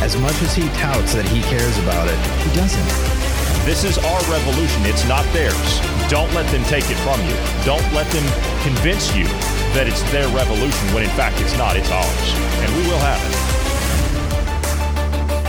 As much as he touts that he cares about it, he doesn't. This is our revolution. It's not theirs. Don't let them take it from you. Don't let them convince you that it's their revolution when in fact it's not. It's ours. And we will have it.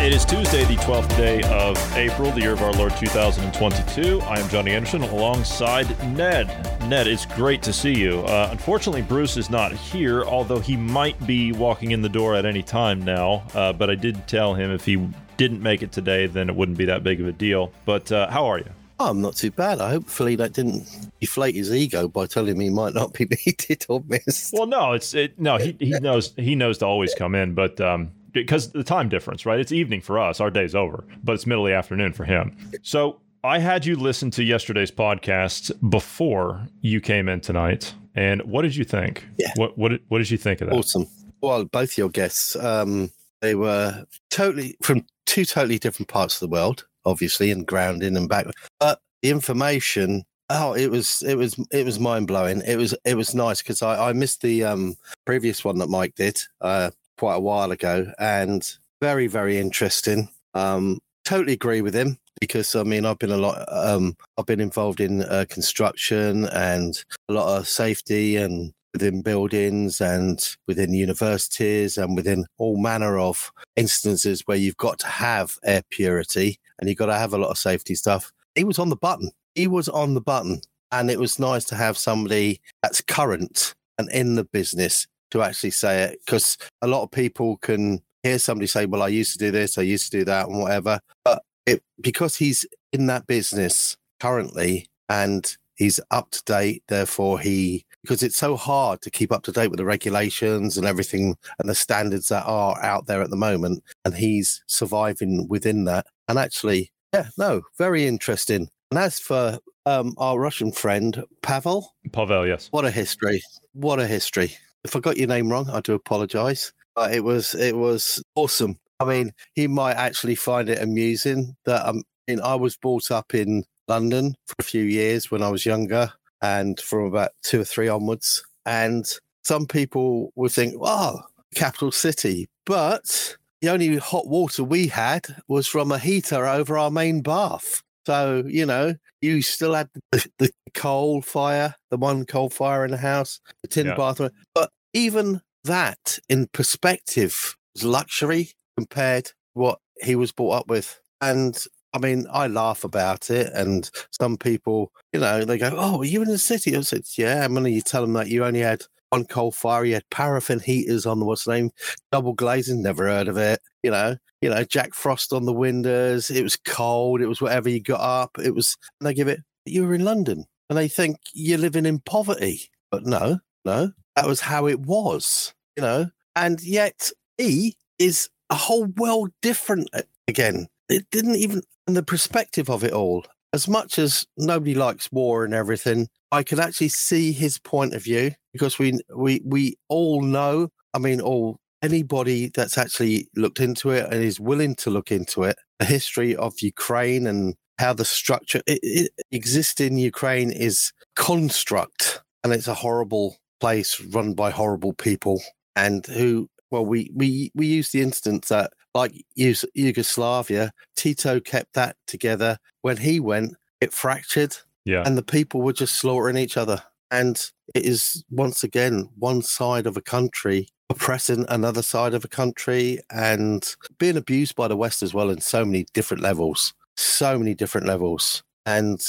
It is Tuesday, the 12th day of April, the year of our Lord 2022. I am Johnny Anderson alongside Ned. Ned, it's great to see you. Uh, unfortunately, Bruce is not here, although he might be walking in the door at any time now. Uh, but I did tell him if he didn't make it today, then it wouldn't be that big of a deal. But uh, how are you? Oh, I'm not too bad. I hopefully that didn't deflate his ego by telling me he might not be needed or missed. Well, no, it's it, no. He, he knows he knows to always come in, but um, because the time difference, right? It's evening for us. Our day's over, but it's middle of the afternoon for him. So I had you listen to yesterday's podcast before you came in tonight. And what did you think? Yeah. What what did, what did you think of that? Awesome. Well, both your guests, um, they were totally from two totally different parts of the world, obviously, and grounding and back. But the information, oh, it was it was it was mind blowing. It was it was nice because I, I missed the um, previous one that Mike did uh, quite a while ago, and very very interesting. Um, totally agree with him because I mean I've been a lot um, I've been involved in uh, construction and a lot of safety and within buildings and within universities and within all manner of instances where you've got to have air purity and you've got to have a lot of safety stuff. He was on the button. He was on the button. And it was nice to have somebody that's current and in the business to actually say it because a lot of people can hear somebody say, Well, I used to do this, I used to do that, and whatever. But it, because he's in that business currently and he's up to date, therefore he because it's so hard to keep up to date with the regulations and everything and the standards that are out there at the moment. And he's surviving within that. And actually, yeah, no, very interesting. And as for um, our Russian friend, Pavel, Pavel, yes. what a history. What a history. If I got your name wrong, I do apologize. But it was it was awesome. I mean, he might actually find it amusing that um, I mean, I was brought up in London for a few years when I was younger and from about two or three onwards. And some people would think, oh, capital city. But the only hot water we had was from a heater over our main bath. So, you know, you still had the, the coal fire, the one coal fire in the house, the tin Yeah. bathroom. But even that in perspective was luxury compared to what he was brought up with. And I mean, I laugh about it, and some people, you know, they go, "Oh, are you in the city?" I said, "Yeah." And then you tell them that you only had one coal fire, you had paraffin heaters on the what's the name, double glazing, never heard of it. You know, you know, Jack Frost on the windows. It was cold. It was whatever you got up. It was. And they give it. You were in London, and they think you're living in poverty, but no, no, that was how it was. You know, and yet he is a whole world different uh, again. It didn't even, in the perspective of it all, as much as nobody likes war and everything, I could actually see his point of view because we we we all know. I mean, all anybody that's actually looked into it and is willing to look into it, the history of Ukraine and how the structure it, it exists in Ukraine is construct, and it's a horrible place run by horrible people and who well we we we use the instance that like Yugoslavia Tito kept that together. When he went it fractured Yeah. and the people were just slaughtering each other. And it is once again one side of a country oppressing another side of a country and being abused by the west as well in so many different levels so many different levels. And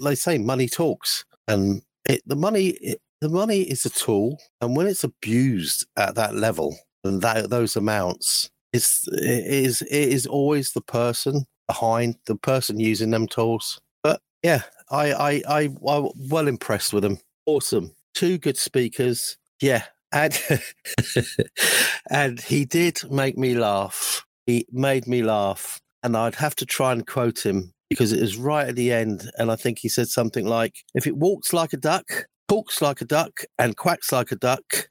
they say money talks. And it, the money it, the money is a tool. And when it's abused at that level and that those amounts it's it is it is always the person behind the person using them tools. But yeah i i i i'm well impressed with them awesome. Two good speakers. Yeah and and he did make me laugh. He made me laugh and I'd have to try and quote him because it was right at the end. And I think he said something like, if it walks like a duck, talks like a duck, and quacks like a duck,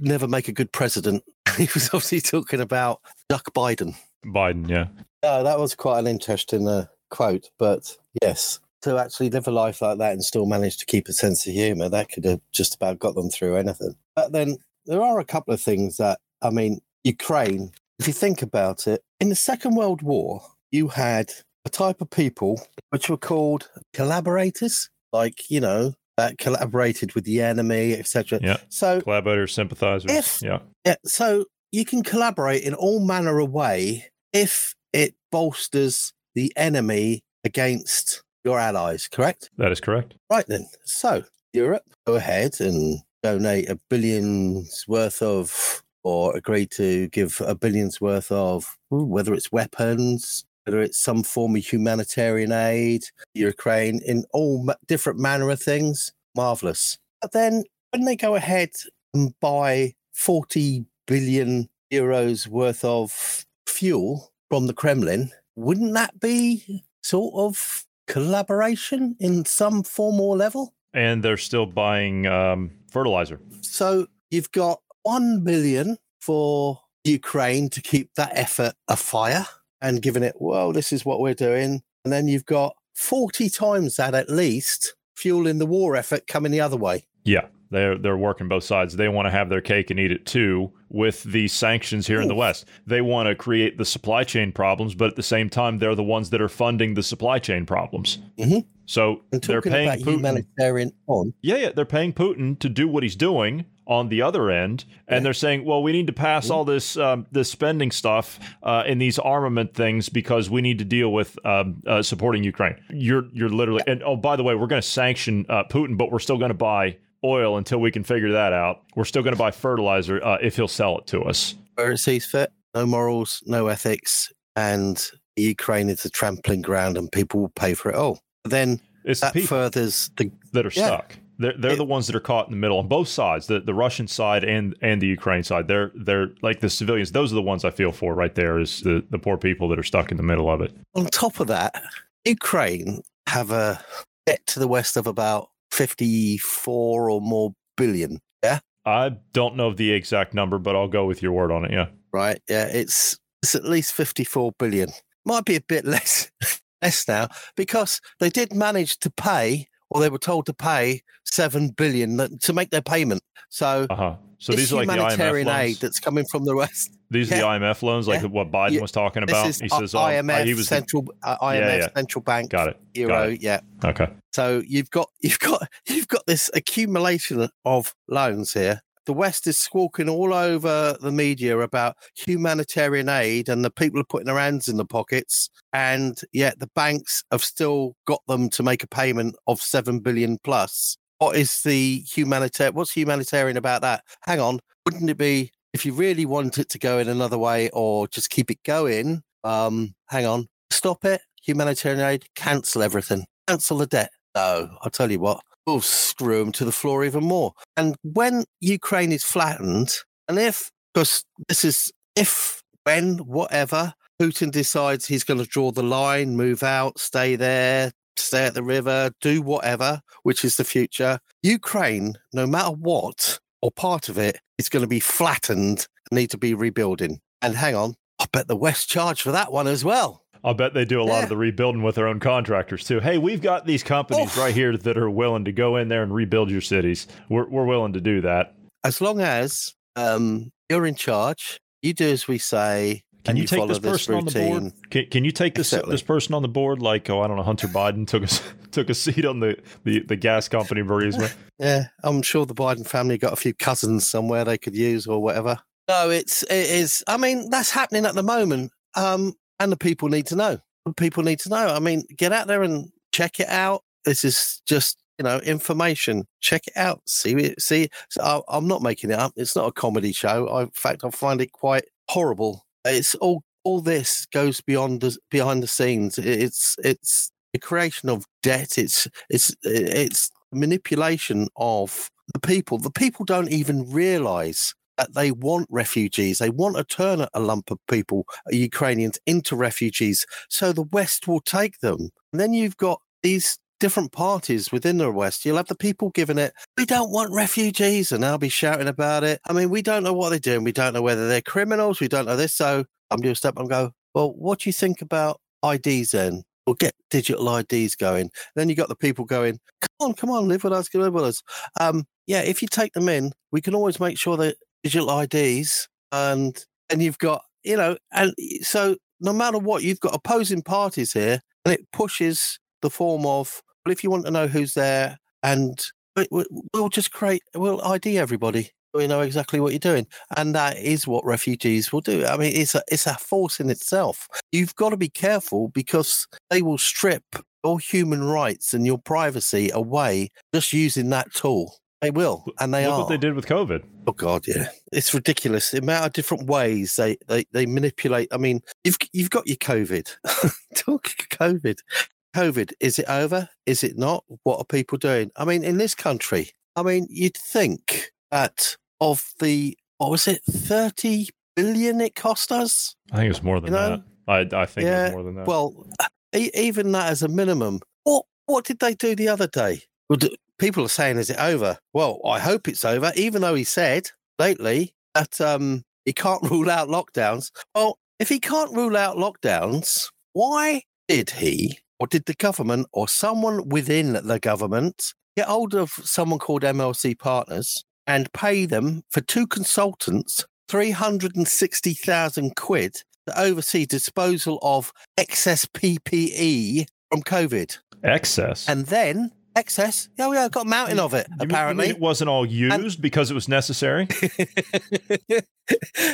never make a good president. he was obviously talking about Duck Biden. Biden, yeah. Oh, that was quite an interesting uh, quote. But yes, to actually live a life like that and still manage to keep a sense of humor, that could have just about got them through anything. But then there are a couple of things that, I mean, Ukraine, if you think about it, in the Second World War, you had a type of people which were called collaborators, like, you know, that collaborated with the enemy, etc. Yeah. So Collaborators, sympathizers. If- yeah. yeah, so you can collaborate in all manner of way if it bolsters the enemy against your allies, correct? That is correct. Right then. So Europe, go ahead and donate a billion's worth of, or agree to give a billion's worth of, whether it's weapons, whether it's some form of humanitarian aid, Ukraine, in all different manner of things. Marvelous. But then when they go ahead and buy 40 billion euros worth of fuel from the Kremlin, wouldn't that be sort of collaboration in some form or level? And they're still buying um, fertilizer. So you've got 1 billion for Ukraine to keep that effort afire and giving it, well, this is what we're doing. And then you've got 40 times that at least fueling the war effort coming the other way. Yeah. They're they're working both sides. They want to have their cake and eat it too with the sanctions here in the West. They want to create the supply chain problems, but at the same time, they're the ones that are funding the supply chain problems. Mhm. So they're paying Putin. humanitarian on, Yeah, yeah, they're paying Putin to do what he's doing on the other end, and they're saying, "Well, we need to pass all this um, this spending stuff uh, in these armament things because we need to deal with um, uh, supporting Ukraine." You're you're literally, and oh, by the way, we're going to sanction uh, Putin, but we're still going to buy oil until we can figure that out. We're still going to buy fertilizer uh, if he'll sell it to us. where it sees fit, no morals, no ethics, and Ukraine is a trampling ground and people will pay for it all. Then It's the that people furthers the that are yeah. stuck. They're, they're It- the ones that are caught in the middle on both sides, the, the Russian side and and the Ukraine side. They're they're like the civilians. Those are the ones I feel for right there. Is the the poor people that are stuck in the middle of it. On top of that, Ukraine have a debt to the West of about 54 or more billion. Yeah. I don't know the exact number, but I'll go with your word on it. Yeah. Right. Yeah. It's, it's at least 54 billion. Might be a bit less, less now because they did manage to pay or they were told to pay 7 billion to make their payment. So Uh huh. So this these are like the IMF humanitarian aid loans. that's coming from the West. These are the IMF loans, like Yeah. what Biden Yeah. was talking about. He says, um, IMF, he was central uh, IMF, yeah. central bank, got it. euro. it. Yeah. Okay. So you've got you've got you've got this accumulation of loans here. The West is squawking all over the media about humanitarian aid, and the people are putting their hands in the pockets, and yet the banks have still got them to make a payment of seven billion plus. What is the humanitarian? What's humanitarian about that? Hang on, wouldn't it be if you really want it to go in another way, or just keep it going? Um, hang on, stop it. Humanitarian aid, cancel everything, cancel the debt. No, I'll tell you what, we'll screw them to the floor even more. And when Ukraine is flattened, and if, because this is, if, when, whatever, Putin decides he's going to draw the line, move out, stay there, stay at the river, do whatever, which is the future, Ukraine, no matter what, or part of it, is going to be flattened and need to be rebuilding. And hang on, I bet the West charge for that one as well. I'll bet they do a lot Yeah. of the rebuilding with their own contractors too. Hey, we've got these companies Oof. right here that are willing to go in there and rebuild your cities. We're we're willing to do that. as long as um, you're in charge, you do as we say. Can and you, take follow this person on the board? Can, can you take this Exactly. this person on the board? Like, oh, I don't know, Hunter Biden took a s- took a seat on the, the, the gas company Burisma. Yeah, I'm sure the Biden family got a few cousins somewhere they could use or whatever. No, it's it is. I mean, that's happening at the moment, um, and the people need to know. The people need to know. I mean, get out there and check it out. This is just you know information. Check it out. See it. See. So I, I'm not making it up. It's not a comedy show. I, in fact, I find it quite horrible. It's all all this goes beyond the, behind the scenes. It's it's the creation of debt. It's it's it's manipulation of the people. The people don't even realize that they want refugees. They want to turn a lump of people, uh, Ukrainians, into refugees, so the West will take them. And then you've got these different parties within the West. You'll have the people giving it, we don't want refugees, and they'll be shouting about it. I mean, we don't know what they're doing. We don't know whether they're criminals. We don't know this. So I'm to step and go, well, what do you think about IDs then? We'll get digital IDs going. Then you got the people going, come on, come on, live with us, live with us. Um, yeah, if you take them in, we can always make sure that digital IDs and and you've got, you know, and so no matter what, you've got opposing parties here, and it pushes the form of, well, if you want to know who's there, and we'll just create, we'll ID everybody we know exactly what you're doing, and that is what refugees will do. I mean, it's a it's a force in itself. You've got to be careful because they will strip your human rights and your privacy away just using that tool. They will, and they Look are. what they did with COVID. Oh God, yeah, it's ridiculous. The amount of different ways they they, they manipulate. I mean, you've you've got your COVID. Talk COVID. COVID, is it over? Is it not? What are people doing? I mean, in this country, I mean, you'd think that of the what was it, thirty billion it cost us? I think it's more than You know? that. I, I think Yeah, more than that. Well, e- even that as a minimum. What what did they do the other day? People are saying, "Is it over?" Well, I hope it's over. Even though he said lately that um, he can't rule out lockdowns. Well, if he can't rule out lockdowns, why did he, or did the government, or someone within the government, get hold of someone called MLC Partners and pay them for two consultants three hundred and sixty thousand quid to oversee disposal of excess PPE from COVID. Excess. And then excess, yeah, we got a mountain of it, You apparently. it wasn't all used because it was necessary.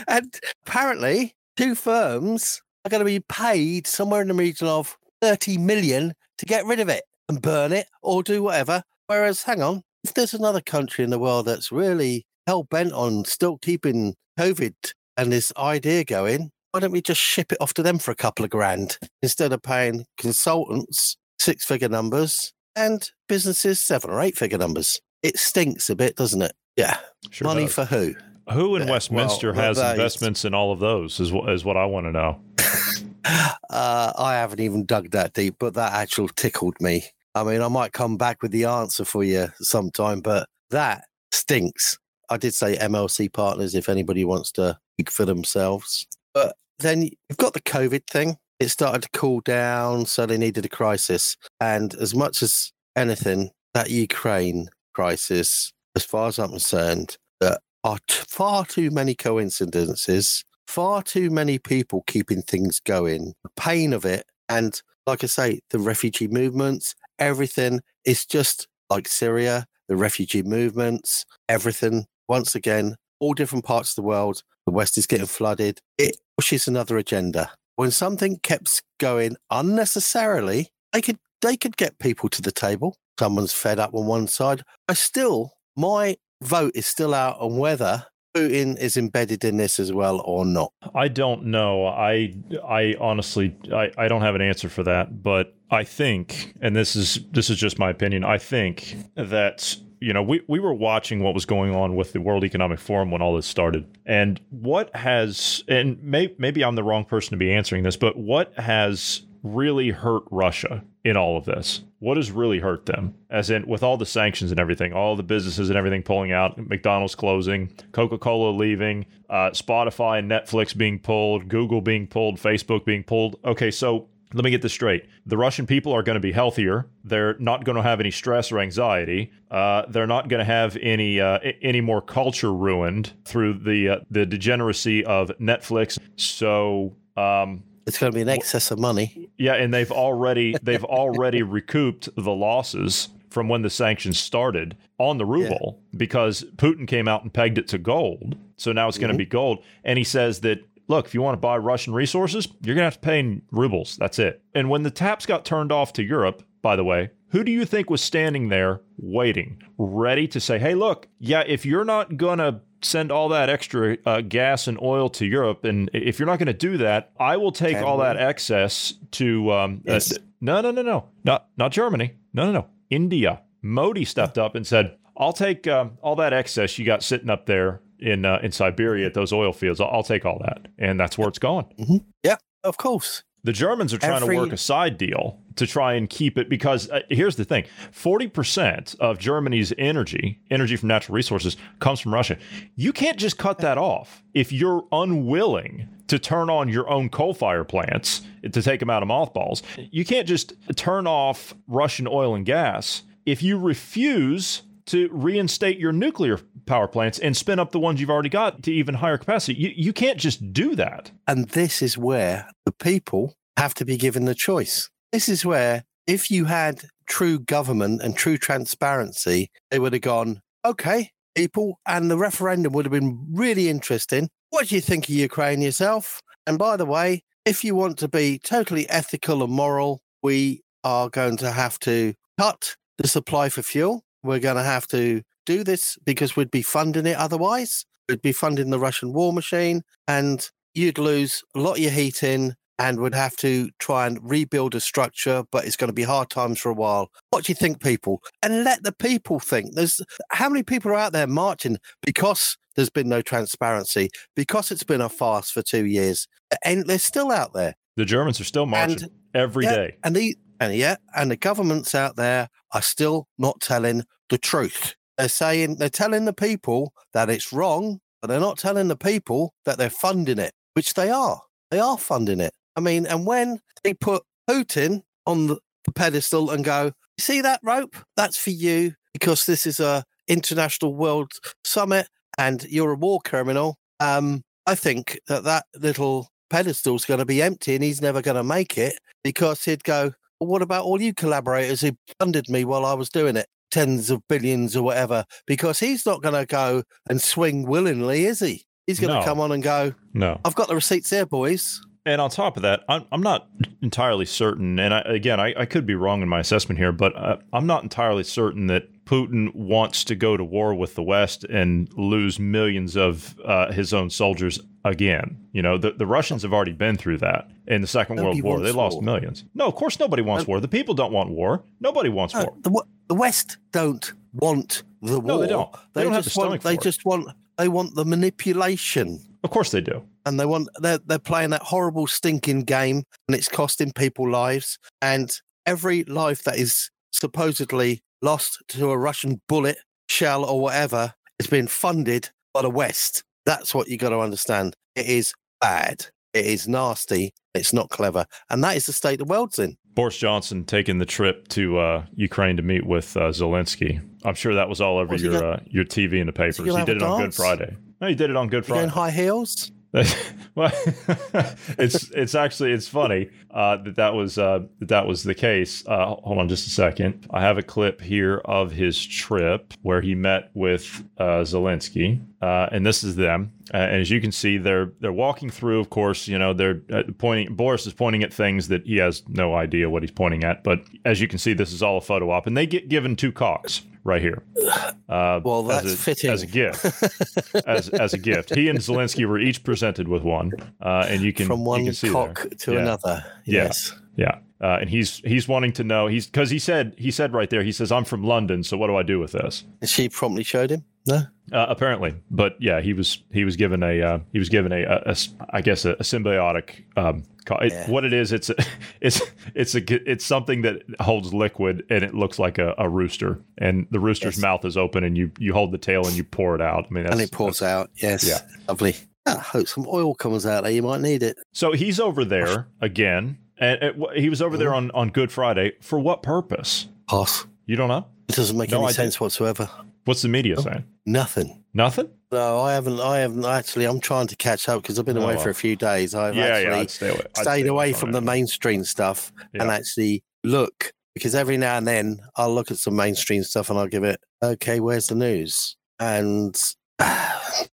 and apparently, two firms are going to be paid somewhere in the region of 30 million to get rid of it and burn it or do whatever. Whereas, hang on, if there's another country in the world that's really hell bent on still keeping COVID and this idea going, why don't we just ship it off to them for a couple of grand instead of paying consultants six figure numbers and businesses seven or eight figure numbers? It stinks a bit, doesn't it? Yeah. Sure Money does. for who? Who in Yeah, Westminster well, has investments in all of those? Is what is what I want to know. Uh, I haven't even dug that deep, but that actual tickled me. I mean, I might come back with the answer for you sometime, but that stinks. I did say MLC partners if anybody wants to speak for themselves. But then you've got the COVID thing. It started to cool down, so they needed a crisis. And as much as anything, that Ukraine crisis, as far as I'm concerned, there are t- far too many coincidences far too many people keeping things going. The pain of it, and like I say, the refugee movements, everything is just like Syria, the refugee movements, everything. Once again, all different parts of the world, the West is getting flooded. It pushes another agenda. When something keeps going unnecessarily, they could they could get people to the table. Someone's fed up on one side. I still, my vote is still out on whether Putin is embedded in this as well or not. I don't know. I I honestly I, I don't have an answer for that, but I think and this is this is just my opinion. I think that you know, we, we were watching what was going on with the World Economic Forum when all this started. And what has, and may, maybe I'm the wrong person to be answering this, but what has really hurt Russia in all of this? What has really hurt them? As in, with all the sanctions and everything, all the businesses and everything pulling out, McDonald's closing, Coca Cola leaving, uh, Spotify and Netflix being pulled, Google being pulled, Facebook being pulled. Okay, so let me get this straight. The Russian people are going to be healthier. They're not going to have any stress or anxiety. Uh, they're not going to have any uh, any more culture ruined through the uh, the degeneracy of Netflix. So um, It's going to be an excess of money. yeah, and they've already they've already recouped the losses from when the sanctions started on the ruble because Putin came out and pegged it to gold. So now it's going to mm-hmm. be gold. And he says that look, if you want to buy Russian resources, you're going to have to pay in rubles. That's it. And when the taps got turned off to Europe, by the way, who do you think was standing there waiting, ready to say, hey, look, yeah, if you're not going to send all that extra uh, gas and oil to Europe, and if you're not going to do that, I will take all that excess to. Um, uh, no, no, no, no, not not Germany. No, no, no. India. Modi stepped up and said, "I'll take um, all that excess you got sitting up there in uh, in Siberia at those oil fields. I'll, I'll take all that, and that's where it's going. Yeah, of course. The Germans are trying Every- to work a side deal to try and keep it because uh, here's the thing 40% of Germany's energy, energy from natural resources, comes from Russia. You can't just cut that off if you're unwilling to turn on your own coal fire plants to take them out of mothballs. You can't just turn off Russian oil and gas if you refuse to reinstate your nuclear power plants and spin up the ones you've already got to even higher capacity. You, you can't just do that. And this is where the people have to be given the choice. This is where, if you had true government and true transparency, they would have gone, okay, people, and the referendum would have been really interesting. What do you think of Ukraine yourself? And by the way, if you want to be totally ethical and moral, we are going to have to cut the supply for fuel. We're going to have to do this because we'd be funding it otherwise. We'd be funding the Russian war machine, and you'd lose a lot of your heating and would have to try and rebuild a structure, but it's going to be hard times for a while. What do you think, people? And let the people think. There's how many people are out there marching because there's been no transparency, because it's been a farce for two years, and they're still out there. The Germans are still marching every yeah, day. And the and yeah, and the governments out there are still not telling the truth. They're saying they're telling the people that it's wrong, but they're not telling the people that they're funding it, which they are. They are funding it. I mean, and when they put Putin on the pedestal and go, "You see that rope? That's for you because this is a international world summit and you're a war criminal." Um, I think that that little pedestal's going to be empty and he's never going to make it because he'd go, well, what about all you collaborators who funded me while I was doing it? Tens of billions or whatever, because he's not going to go and swing willingly, is he? He's going to No. come on and go, No. I've got the receipts here, boys. And on top of that, I'm, I'm not entirely certain, and I, again, I, I could be wrong in my assessment here, but uh, I'm not entirely certain that Putin wants to go to war with the West and lose millions of uh, his own soldiers again. You know, the, the Russians have already been through that in the Second Nobody World War. They lost war. millions. No, of course, nobody wants war. The people don't want war. Nobody wants No, war. the, the West don't want the war. No, they don't. They don't have just the want. stomach They it. just want. They want the manipulation. Of course they do. And they want they're they're playing that horrible stinking game and it's costing people lives and every life that is supposedly lost to a russian bullet shell or whatever is being funded by the west that's what you got to understand it is bad it is nasty it's not clever and that is the state the world's in Boris Johnson taking the trip to uh, Ukraine to meet with uh, Zelensky. I'm sure that was all over Was your uh, your TV and the papers. He did it on Good? Friday. No, he did it on Good Friday. high heels well, it's it's actually it's funny uh, that that was uh, that that was the case. Uh, hold on just a second. I have a clip here of his trip where he met with uh, Zelensky, uh, and this is them. Uh, and as you can see, they're they're walking through. Of course, you know they're uh, pointing. Boris is pointing at things that he has no idea what he's pointing at. But as you can see, this is all a photo op, and they get given two cocks right here. Uh, well as a, fitting as a gift as as a gift. He and Zelensky were each presented with one, uh, and you can from you one can see cock to Yeah. another. Yes Yeah, uh, and he's he's wanting to know. He's because he said he said right there. He says, "I'm from London, so what do I do with this?" and she promptly showed him no Uh, apparently, but yeah, he was he was given a uh, he was given a, a- a I guess a, a symbiotic. Um, it, Yeah. What it is, it's a, it's it's a it's something that holds liquid and it looks like a, a rooster, and the rooster's Yes. mouth is open, and you you hold the tail and you pour it out. I mean, that's, and it pours out. Yes. Yeah. Lovely. I hope some oil comes out there. You might need it. So he's over there again, and it, he was over Mm-hmm. there on, on Good Friday for what purpose? Pass. You don't know? It doesn't make No any idea. sense whatsoever. What's the media Oh. saying? Nothing. Nothing? No, I haven't. I haven't actually. I'm trying to catch up because I've been Oh, away for a few days. I've yeah, actually yeah. Stay away. Stayed away from it. the mainstream stuff and actually look because every now and then I'll look at some mainstream stuff and I'll give it, okay, where's the news? And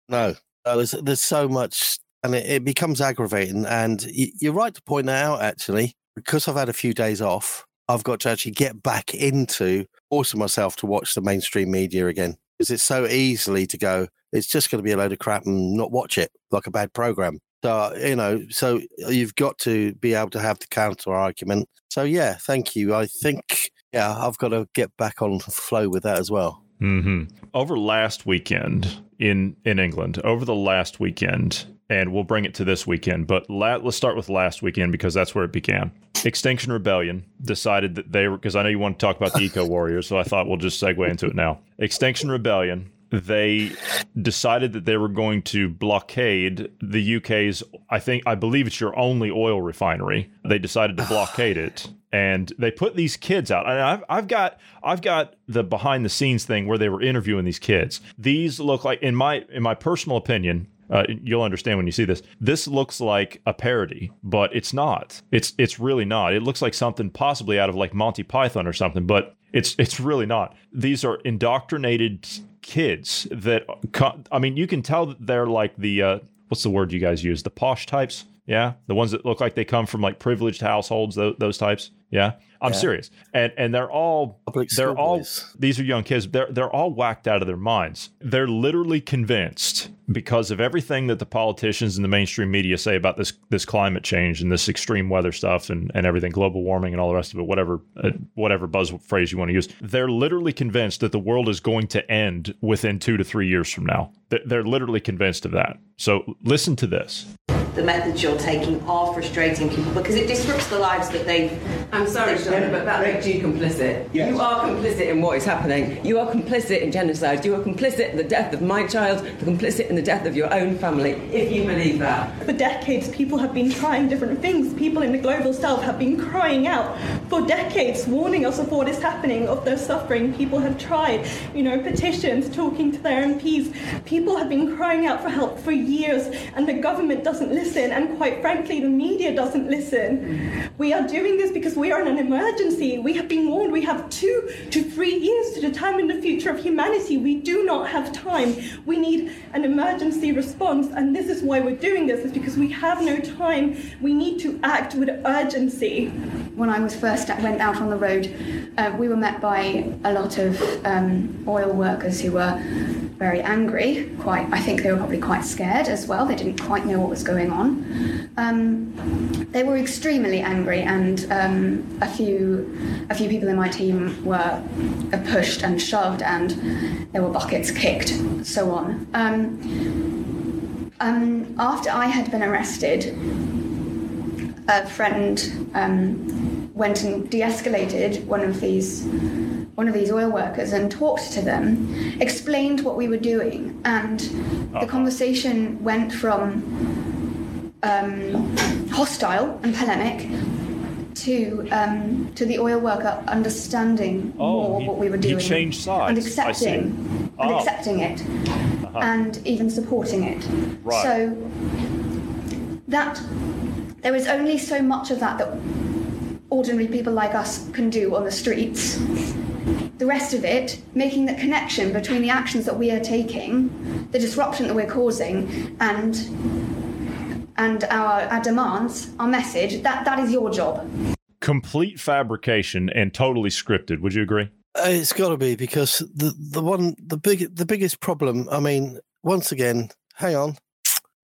no, there's there's so much, and it, it becomes aggravating. And you're right to point that out. Actually, because I've had a few days off, I've got to actually get back into forcing myself to watch the mainstream media again because it's so easily to go. It's just going to be a load of crap and not watch it like a bad program. So you know, so you've got to be able to have the counter argument. So yeah, thank you. I think yeah, I've got to get back on flow with that as well. Hmm Over last weekend in in England, over the last weekend, and we'll bring it to this weekend. But la- let's start with last weekend because that's where it began. Extinction Rebellion decided that they were because I know you want to talk about the Eco Warriors, so I thought we'll just segue into it now. Extinction Rebellion. They decided that they were going to blockade the UK's, I think, I believe it's your only oil refinery. They decided to blockade it, and they put these kids out. And I've, I've got, I've got the behind the scenes thing where they were interviewing these kids. These look like, in my, in my personal opinion, uh, you'll understand when you see this. This looks like a parody, but it's not. It's it's really not. It looks like something possibly out of like Monty Python or something, but it's it's really not. These are indoctrinated kids that I mean, you can tell they're like the uh, what's the word you guys use? The posh types. Yeah, the ones that look like they come from like privileged households. Those, those types. Yeah, I'm Yeah. serious. And and they're all Public they're all boys. these are young kids. They're they're all whacked out of their minds. They're literally convinced because of everything that the politicians and the mainstream media say about this this climate change and this extreme weather stuff and, and everything, global warming and all the rest of it, whatever uh, whatever buzz phrase you want to use. They're literally convinced that the world is going to end within two to three years from now. They're literally convinced of that. So listen to this. The methods you're taking are frustrating people because it disrupts the lives that they've. I'm sorry, they've Sean, done. but that makes you complicit. You are complicit in what is happening. You are complicit in genocide. You are complicit in the death of my child. You're complicit in the death of your own family, if you believe that. For decades, people have been trying different things. People in the global south have been crying out for decades, warning us of what is happening, of their suffering. People have tried, you know, petitions, talking to their MPs. People have been crying out for help for years, and the government doesn't listen, and quite frankly, the media doesn't listen. We are doing this because we are in an emergency. We have been warned we have two to three years to determine the future of humanity. We do not have time. We need an emergency response, and this is why we're doing this, is because we have no time. We need to act with urgency. When I was first went out on the road, uh, we were met by a lot of um, oil workers who were very angry. Quite, I think they were probably quite scared as well. They didn't quite know what was going on. Um, they were extremely angry, and um, a few, a few people in my team were pushed and shoved, and there were buckets kicked, so on. Um, um, after I had been arrested, a friend um, went and de-escalated one of these one of these oil workers and talked to them, explained what we were doing, and the conversation went from um, hostile and polemic to um, to the oil worker understanding more he- what we were doing changed and sides. I see. accepting and Oh. accepting it and even supporting it. Right. So that there is only so much of that that ordinary people like us can do on the streets. The rest of it, making the connection between the actions that we are taking, the disruption that we're causing, and and our, our demands, our message, that, that is your job. Complete fabrication and totally scripted. Would you agree? Uh, It's got to be because the the one the big the biggest problem. I mean, once again, hang on.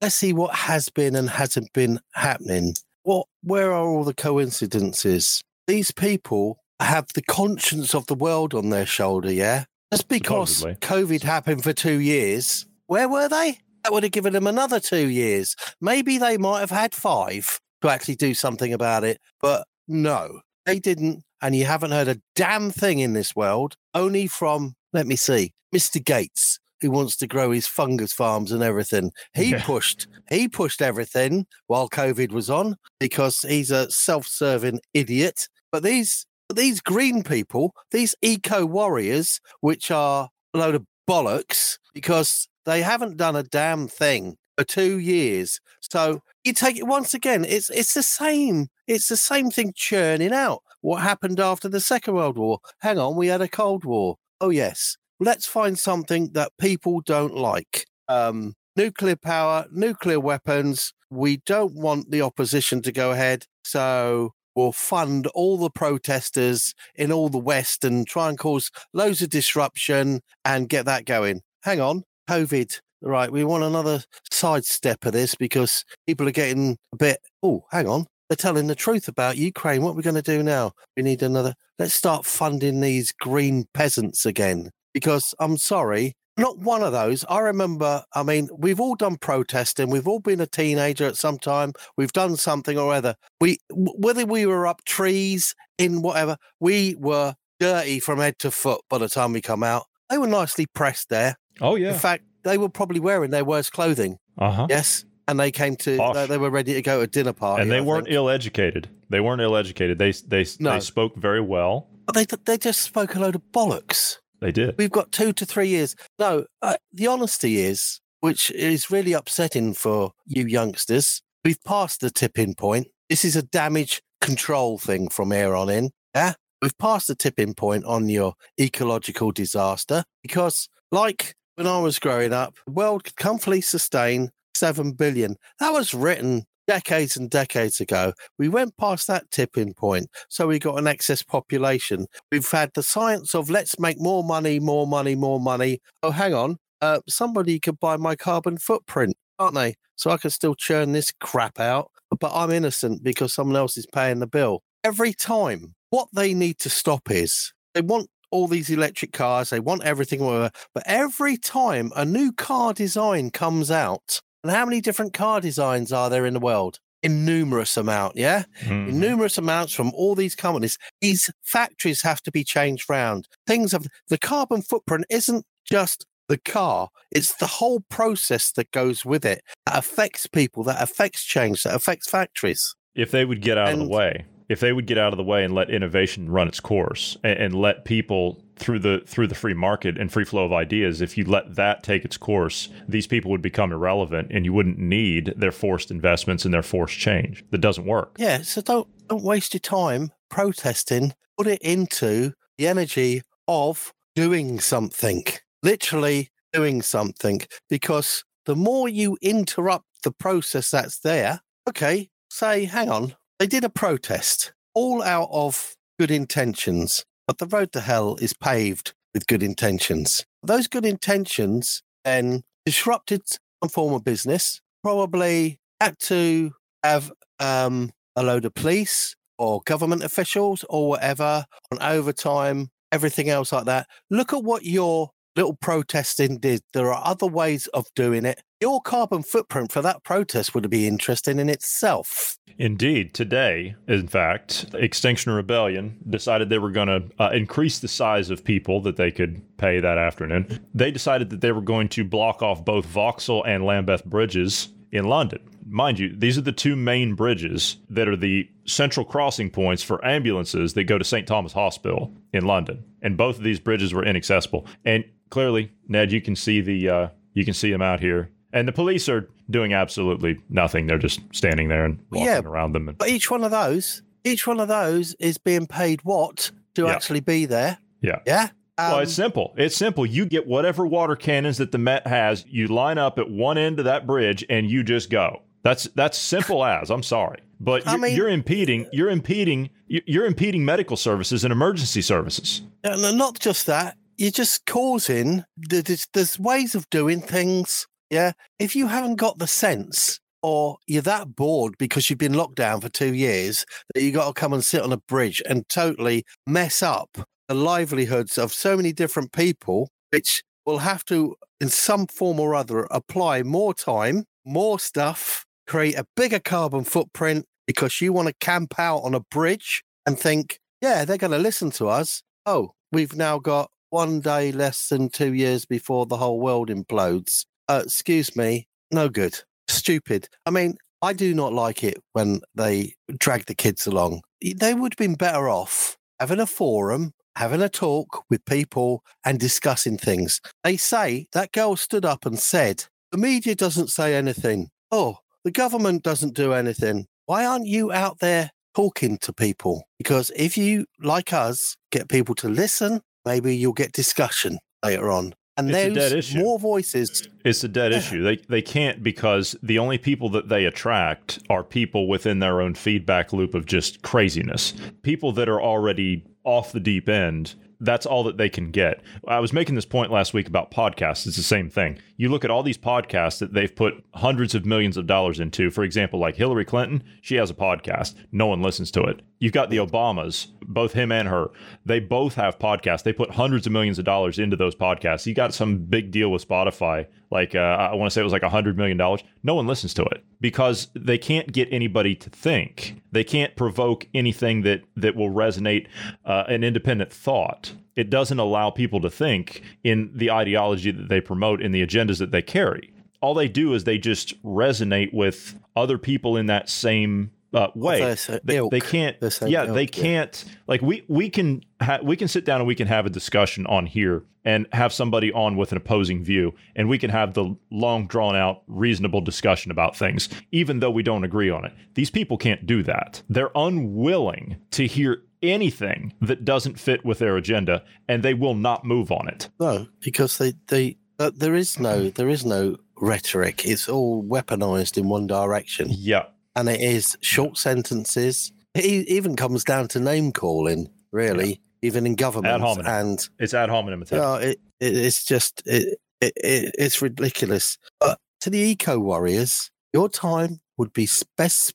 Let's see what has been and hasn't been happening. What? Where are all the coincidences? These people have the conscience of the world on their shoulder. Yeah, just because Supposedly. COVID happened for two years. Where were they? That would have given them another two years. Maybe they might have had five to actually do something about it. But no, they didn't. And you haven't heard a damn thing in this world, only from, let me see, Mr. Gates, who wants to grow his fungus farms and everything. He Yeah. pushed, he pushed everything while COVID was on because he's a self-serving idiot. But these, these green people, these eco warriors, which are a load of bollocks because they haven't done a damn thing for two years. So you take it once again, it's it's the same. It's the same thing churning out. What happened after the Second World War? Hang on, we had a Cold War. Oh yes. Let's find something that people don't like. Um, nuclear power, nuclear weapons. We don't want the opposition to go ahead. So we'll fund all the protesters in all the West and try and cause loads of disruption and get that going. Hang on, COVID. Right, we want another sidestep of this because people are getting a bit. Oh, hang on. They're telling the truth about Ukraine. What are we going to do now? We need another. Let's start funding these green peasants again. because I'm sorry, not one of those. I remember, I mean, we've all done protesting. We've all been a teenager at some time. We've done something or other. We, whether we were up trees in whatever, we were dirty from head to foot by the time we come out. They were nicely pressed there. Oh, yeah. In fact, they were probably wearing their worst clothing. Uh huh. Yes. And they came to, they, they were ready to go to a dinner party. And they I weren't think. ill educated. They weren't ill educated. They they No. they spoke very well. But they, they just spoke a load of bollocks. They did. We've got two to three years. No, uh, the honesty is, which is really upsetting for you youngsters, we've passed the tipping point. This is a damage control thing from here on in. Yeah. We've passed the tipping point on your ecological disaster because, like when I was growing up, the world could comfortably sustain 7 billion. That was written decades and decades ago. We went past that tipping point. So we got an excess population. We've had the science of let's make more money, more money, more money. Oh, hang on. Uh, somebody could buy my carbon footprint, aren't they? So I can still churn this crap out, but I'm innocent because someone else is paying the bill. Every time, what they need to stop is they want all these electric cars, they want everything, whatever, but every time a new car design comes out, and how many different car designs are there in the world? In numerous amount, yeah? Mhm. In numerous amounts from all these companies. These factories have to be changed round. Things have the carbon footprint isn't just the car, it's the whole process that goes with it that affects people, that affects change, that affects factories. if they would get out of the way if they would get out of the way and let innovation run its course and, and let people through the through the free market and free flow of ideas if you let that take its course these people would become irrelevant and you wouldn't need their forced investments and their forced change that doesn't work Yeah, so don't don't waste your time protesting. Put it into the energy of doing something. Literally doing something. Because the more you interrupt the process that's there, okay, say, hang on, they did a protest, all out of good intentions, but the road to hell is paved with good intentions. Those good intentions then disrupted some form of business, probably had to have um, a load of police or government officials or whatever on overtime, everything else like that. Look at what your little protesting did. There are other ways of doing it. Your carbon footprint for that protest would be interesting in itself. Indeed, today, in fact, Extinction Rebellion decided they were going to uh, increase the size of people that they could pay that afternoon. They decided that they were going to block off both Vauxhall and Lambeth bridges in London. Mind you, these are the two main bridges that are the central crossing points for ambulances that go to St. Thomas Hospital in London. And both of these bridges were inaccessible. And clearly, Ned, you can see the uh, you can see them out here. And the police are doing absolutely nothing. They're just standing there and walking Yeah, around them. And But each one of those, each one of those is being paid what to Yeah. actually be there. yeah. Yeah. well, Um, it's simple. It's simple. You get whatever water cannons that the Met has. You line up at one end of that bridge, and you just go. That's that's simple as. I'm sorry, but you're, mean- you're impeding. You're impeding. you- You're impeding medical services and emergency services. And not just that, you're just causing. th- There's, there's ways of doing things. Yeah. If you haven't got the sense, or you're that bored because you've been locked down for two years that you got to come and sit on a bridge and totally mess up the livelihoods of so many different people, which will have to, in some form or other, apply more time, more stuff, create a bigger carbon footprint because you want to camp out on a bridge and think, yeah, they're going to listen to us. Oh, we've now got one day less than two years before the whole world implodes. Uh, excuse me, no good. Stupid. I mean, I do not like it when they drag the kids along. They would have been better off having a forum, having a talk with people and discussing things. They say that girl stood up and said, the media doesn't say anything. Oh, the government doesn't do anything. Why aren't you out there talking to people? Because if you, like us, get people to listen, maybe you'll get discussion later on. And It's there's more voices. It's a dead issue. They they can't because the only people that they attract are people within their own feedback loop of just craziness. People that are already off the deep end. That's all that they can get. I was making this point last week about podcasts. It's the same thing. You look at all these podcasts that they've put hundreds of millions of dollars into. For example, like Hillary Clinton, she has a podcast. No one listens to it. You've got the Obamas both him and her. They both have podcasts. They put hundreds of millions of dollars into those podcasts. He got some big deal with Spotify. Like uh, I want to say it was like a hundred million dollars. No one listens to it because they can't get anybody to think. They can't provoke anything that that will resonate uh, an independent thought. It doesn't allow people to think in the ideology that they promote in the agendas that they carry. All they do is they just resonate with other people in that same uh, way. They, they, can't. yeah, ilk, they can't. Yeah. Like we we can ha- we can sit down and we can have a discussion on here and have somebody on with an opposing view, and we can have the long drawn out reasonable discussion about things, even though we don't agree on it. These people can't do that. They're unwilling to hear anything that doesn't fit with their agenda, and they will not move on it. No, because they they uh, there is no there is no rhetoric. It's all weaponized in one direction. Yeah and it is short sentences. It even comes down to name calling, really, yeah. even in government. Ad hominem. And it's ad hominem attack. No, it, it, it's just it, it, it's ridiculous. But to the eco warriors, your time would be best.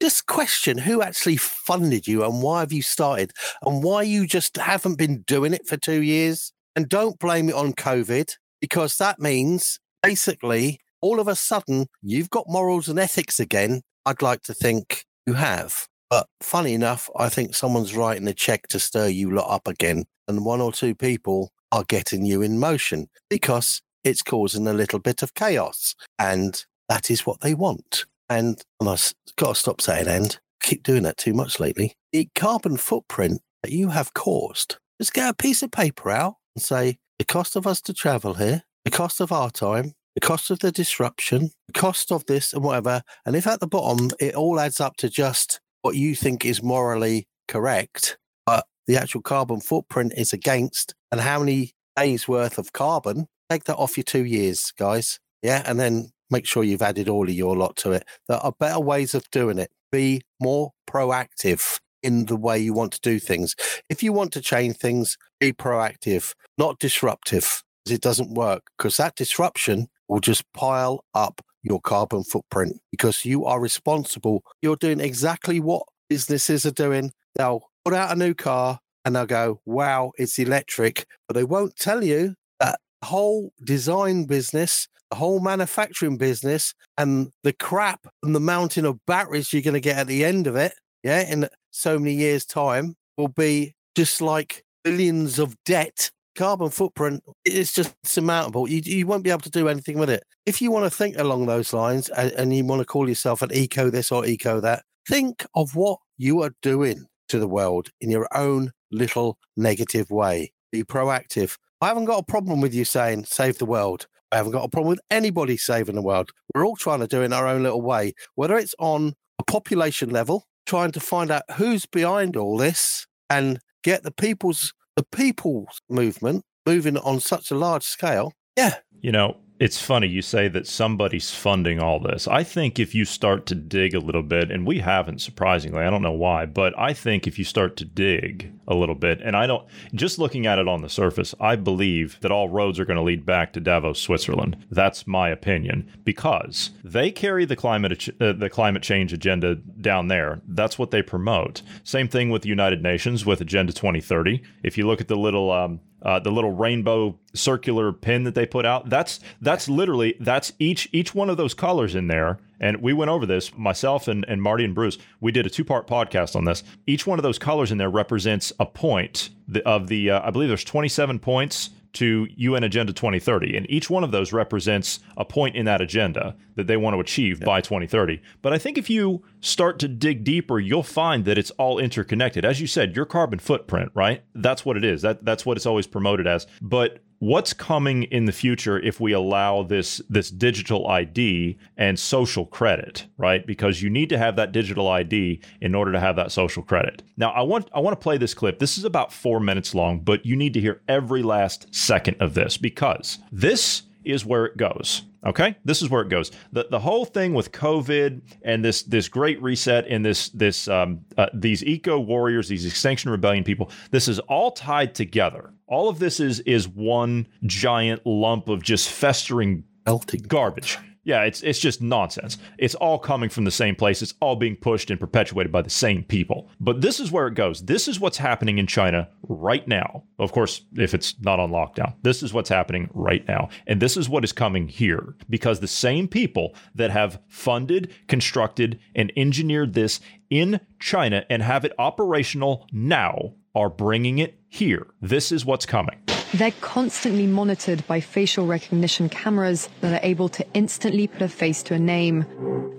Just question who actually funded you and why have you started and why you just haven't been doing it for two years. And don't blame it on COVID because that means basically all of a sudden you've got morals and ethics again I'd like to think you have. But funny enough, I think someone's writing a check to stir you lot up again, and one or two people are getting you in motion because it's causing a little bit of chaos. And that is what they want. And, I've got to stop saying and. keep doing that too much lately. The carbon footprint that you have caused, just get a piece of paper out and say, the cost of us to travel here, the cost of our time, the cost of the disruption, the cost of this and whatever. And if at the bottom it all adds up to just what you think is morally correct, but the actual carbon footprint is against, and how many days worth of carbon, take that off your two years, guys. Yeah. And then make sure you've added all of your lot to it. There are better ways of doing it. Be more proactive in the way you want to do things. If you want to change things, be proactive, not disruptive. Because it doesn't work because that disruption will just pile up your carbon footprint because you are responsible. You're doing exactly what businesses are doing. They'll put out a new car and they'll go, wow, it's electric. But they won't tell you that whole design business, the whole manufacturing business, and the crap and the mountain of batteries you're going to get at the end of it, yeah, in so many years' time, will be just like billions of debt carbon footprint is just surmountable. You, you won't be able to do anything with it. If you want to think along those lines and, and you want to call yourself an eco this or eco that, think of what you are doing to the world in your own little negative way. Be proactive. I haven't got a problem with you saying save the world. I haven't got a problem with anybody saving the world. We're all trying to do it in our own little way, whether it's on a population level, trying to find out who's behind all this and get the people's the people's movement moving on such a large scale, yeah. You know, it's funny you say that somebody's funding all this. I think if you start to dig a little bit, and we haven't surprisingly, I don't know why, but I think if you start to dig a little bit, and I don't, just looking at it on the surface, I believe that all roads are going to lead back to Davos, Switzerland. That's my opinion because they carry the climate uh, the climate change agenda down there. That's what they promote. Same thing with the United Nations with Agenda 2030. If you look at the little um, uh, the little rainbow circular pin that they put out that's that's literally that's each each one of those colors in there and we went over this myself and, and marty and bruce we did a two part podcast on this each one of those colors in there represents a point of the uh, i believe there's 27 points to UN Agenda 2030. And each one of those represents a point in that agenda that they want to achieve by 2030. But I think if you start to dig deeper, you'll find that it's all interconnected. As you said, your carbon footprint, right? That's what it is. That that's what it's always promoted as. But what's coming in the future if we allow this this digital ID and social credit, right? Because you need to have that digital ID in order to have that social credit. Now, I want I want to play this clip. This is about 4 minutes long, but you need to hear every last second of this because this is where it goes. Okay, this is where it goes. the The whole thing with COVID and this this great reset and this this um, uh, these eco warriors, these Extinction Rebellion people. This is all tied together. All of this is is one giant lump of just festering melting garbage. Yeah, it's it's just nonsense. It's all coming from the same place. It's all being pushed and perpetuated by the same people. But this is where it goes. This is what's happening in China right now. Of course, if it's not on lockdown. This is what's happening right now. And this is what is coming here because the same people that have funded, constructed, and engineered this in China and have it operational now are bringing it here. This is what's coming. They're constantly monitored by facial recognition cameras that are able to instantly put a face to a name.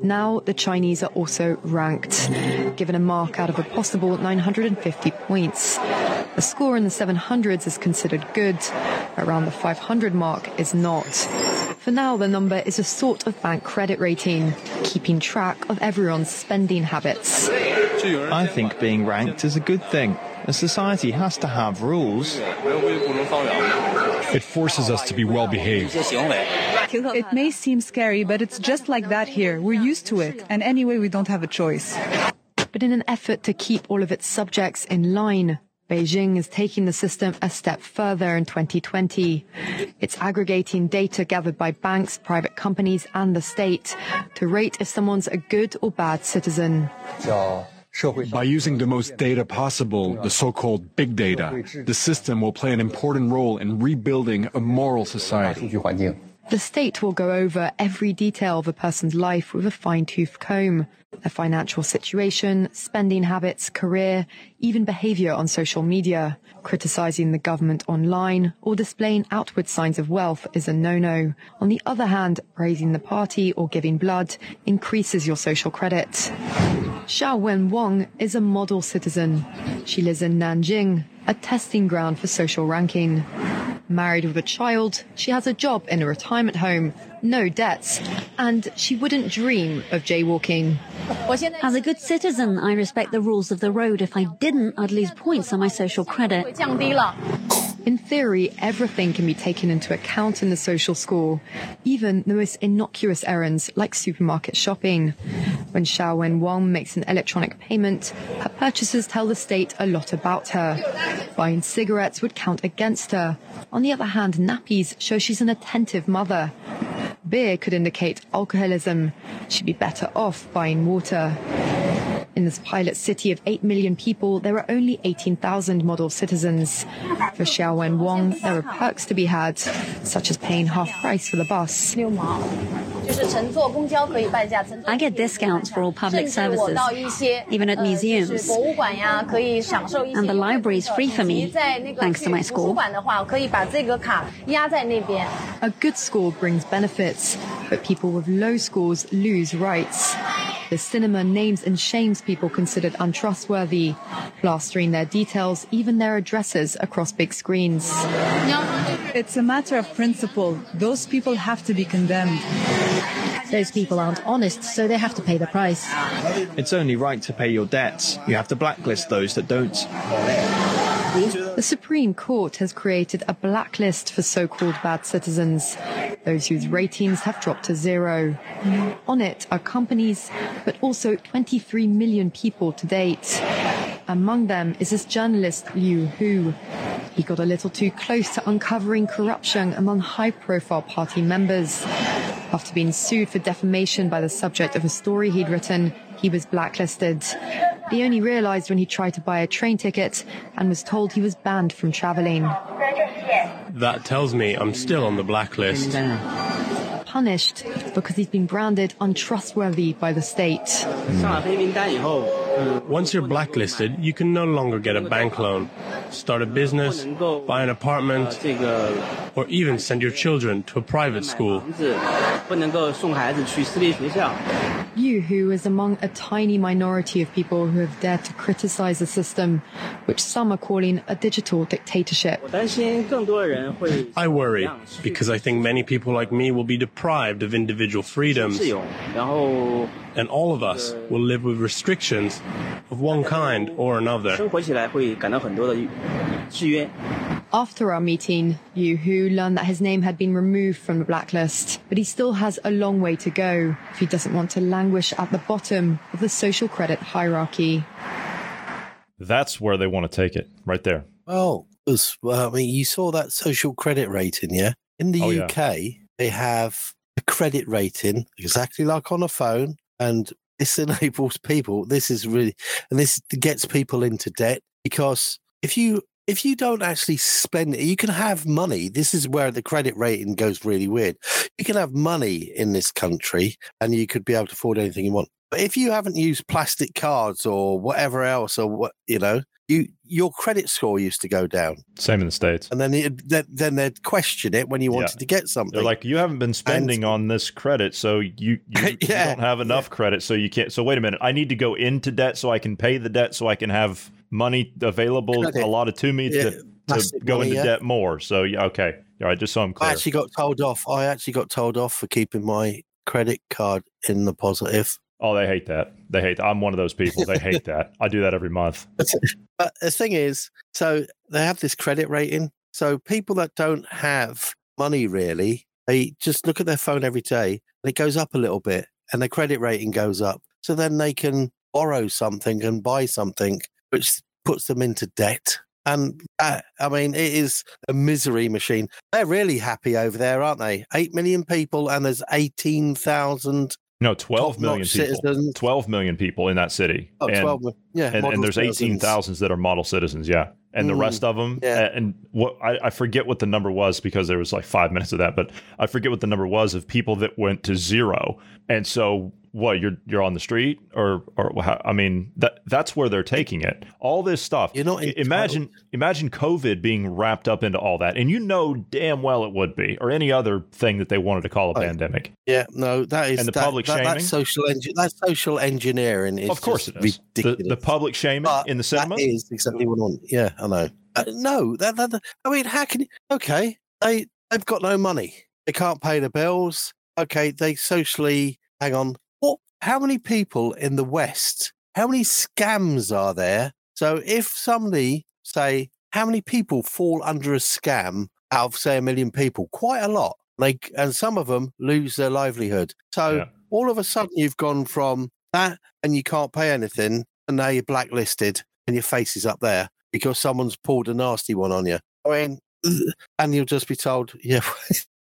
Now, the Chinese are also ranked, given a mark out of a possible 950 points. A score in the 700s is considered good, around the 500 mark is not. For now, the number is a sort of bank credit rating, keeping track of everyone's spending habits. I think being ranked is a good thing. A society has to have rules. It forces us to be well behaved. It may seem scary, but it's just like that here. We're used to it, and anyway, we don't have a choice. But in an effort to keep all of its subjects in line, Beijing is taking the system a step further in 2020. It's aggregating data gathered by banks, private companies, and the state to rate if someone's a good or bad citizen. By using the most data possible, the so-called big data, the system will play an important role in rebuilding a moral society. The state will go over every detail of a person's life with a fine-tooth comb. Their financial situation, spending habits, career, even behavior on social media. Criticizing the government online or displaying outward signs of wealth is a no-no. On the other hand, praising the party or giving blood increases your social credit. Xiao Wen Wang is a model citizen. She lives in Nanjing, a testing ground for social ranking. Married with a child, she has a job in a retirement home, no debts, and she wouldn't dream of jaywalking. As a good citizen, I respect the rules of the road. If I didn't, I'd lose points on my social credit. In theory, everything can be taken into account in the social score, even the most innocuous errands like supermarket shopping. When Xiaowen Wang makes an electronic payment, her purchases tell the state a lot about her. Buying cigarettes would count against her. On the other hand, nappies show she's an attentive mother. Beer could indicate alcoholism. She'd be better off buying water. In this pilot city of 8 million people, there are only 18,000 model citizens. For Xiao Wen Wang, there are perks to be had, such as paying half price for the bus. I get discounts for all public services, even at museums. And the library is free for me, thanks to my score. A good score brings benefits, but people with low scores lose rights. The cinema names and shames people considered untrustworthy, plastering their details, even their addresses, across big screens. It's a matter of principle. Those people have to be condemned. Those people aren't honest, so they have to pay the price. It's only right to pay your debts. You have to blacklist those that don't. The Supreme Court has created a blacklist for so-called bad citizens, those whose ratings have dropped to zero. On it are companies, but also 23 million people to date. Among them is this journalist Liu Hu. He got a little too close to uncovering corruption among high-profile party members. After being sued for defamation by the subject of a story he'd written, he was blacklisted. He only realized when he tried to buy a train ticket and was told he was banned from traveling. That tells me I'm still on the blacklist. Punished because he's been branded untrustworthy by the state. Hmm. Once you're blacklisted, you can no longer get a bank loan, start a business, buy an apartment, or even send your children to a private school. Liu Hu is among a tiny minority of people who have dared to criticize the system, which some are calling a digital dictatorship. I worry because I think many people like me will be deprived of individual freedoms. And all of us will live with restrictions of one kind or another. After our meeting, Liu Hu learned that his name had been removed from the blacklist, but he still has a long way to go if he doesn't want to languish at the bottom of the social credit hierarchy. That's where they want to take it, right there. Well, well, I mean, you saw that social credit rating, yeah? In the Oh, yeah. UK, they have a credit rating exactly like on a phone, and this enables people. This is really, and this gets people into debt because if you if you don't actually spend it, you can have money. This is where the credit rating goes really weird. You can have money in this country and you could be able to afford anything you want. But if you haven't used plastic cards or whatever else, or what you know, you your credit score used to go down. Same in the states. And then it, then, they'd question it when you wanted Yeah. to get something. They're like, you haven't been spending on this credit, so you you, you Yeah. don't have enough credit, so you can't. So wait a minute, I need to go into debt so I can pay the debt, so I can have money available Credit. allotted to me Yeah, to, to go money, into yeah. debt more. So yeah, okay, all right, just so I'm clear. I actually got told off. I actually got told off for keeping my credit card in the positive. Oh, they hate that. They hate that. I'm one of those people. They hate that. I do that every month. But the thing is, so they have this credit rating. So people that don't have money really, they just look at their phone every day and it goes up a little bit and their credit rating goes up. So then they can borrow something and buy something, which puts them into debt. And uh, I mean, it is a misery machine. They're really happy over there, aren't they? Eight million people, and there's 18,000. No, 12 Top-notch people. citizens. 12 million people in that city. Oh, and, 12 yeah, And, and there's citizens. 18,000 that are model citizens. Yeah. And the Mm, rest of them, yeah. and what I, I forget what the number was because there was like five minutes of that, but I forget what the number was of people that went to zero. And so, what you're you're on the street, or or I mean that that's where they're taking it. All this stuff. You know, not I- imagine imagine COVID being wrapped up into all that, and you know damn well it would be, or any other thing that they wanted to call a pandemic. Yeah, no, that is And the that, public that, shaming? That's social engi- that's social engineering. Is Of course it is. The, Ridiculous. the public shaming in the cinema. That is exactly what I want. Yeah, I know. Uh, no, that, that, that- I mean, how can you? Okay, they they've got no money. They can't pay the bills. Okay, they socially hang on. What? How many people in the West? How many scams are there? So if somebody say, how many people fall under a scam out of say a million people? Quite a lot. Like, and some of them lose their livelihood. So all of a sudden, you've gone from that, and you can't pay anything, and now you're blacklisted, and your face is up there because someone's pulled a nasty one on you. I mean, and you'll just be told, yeah,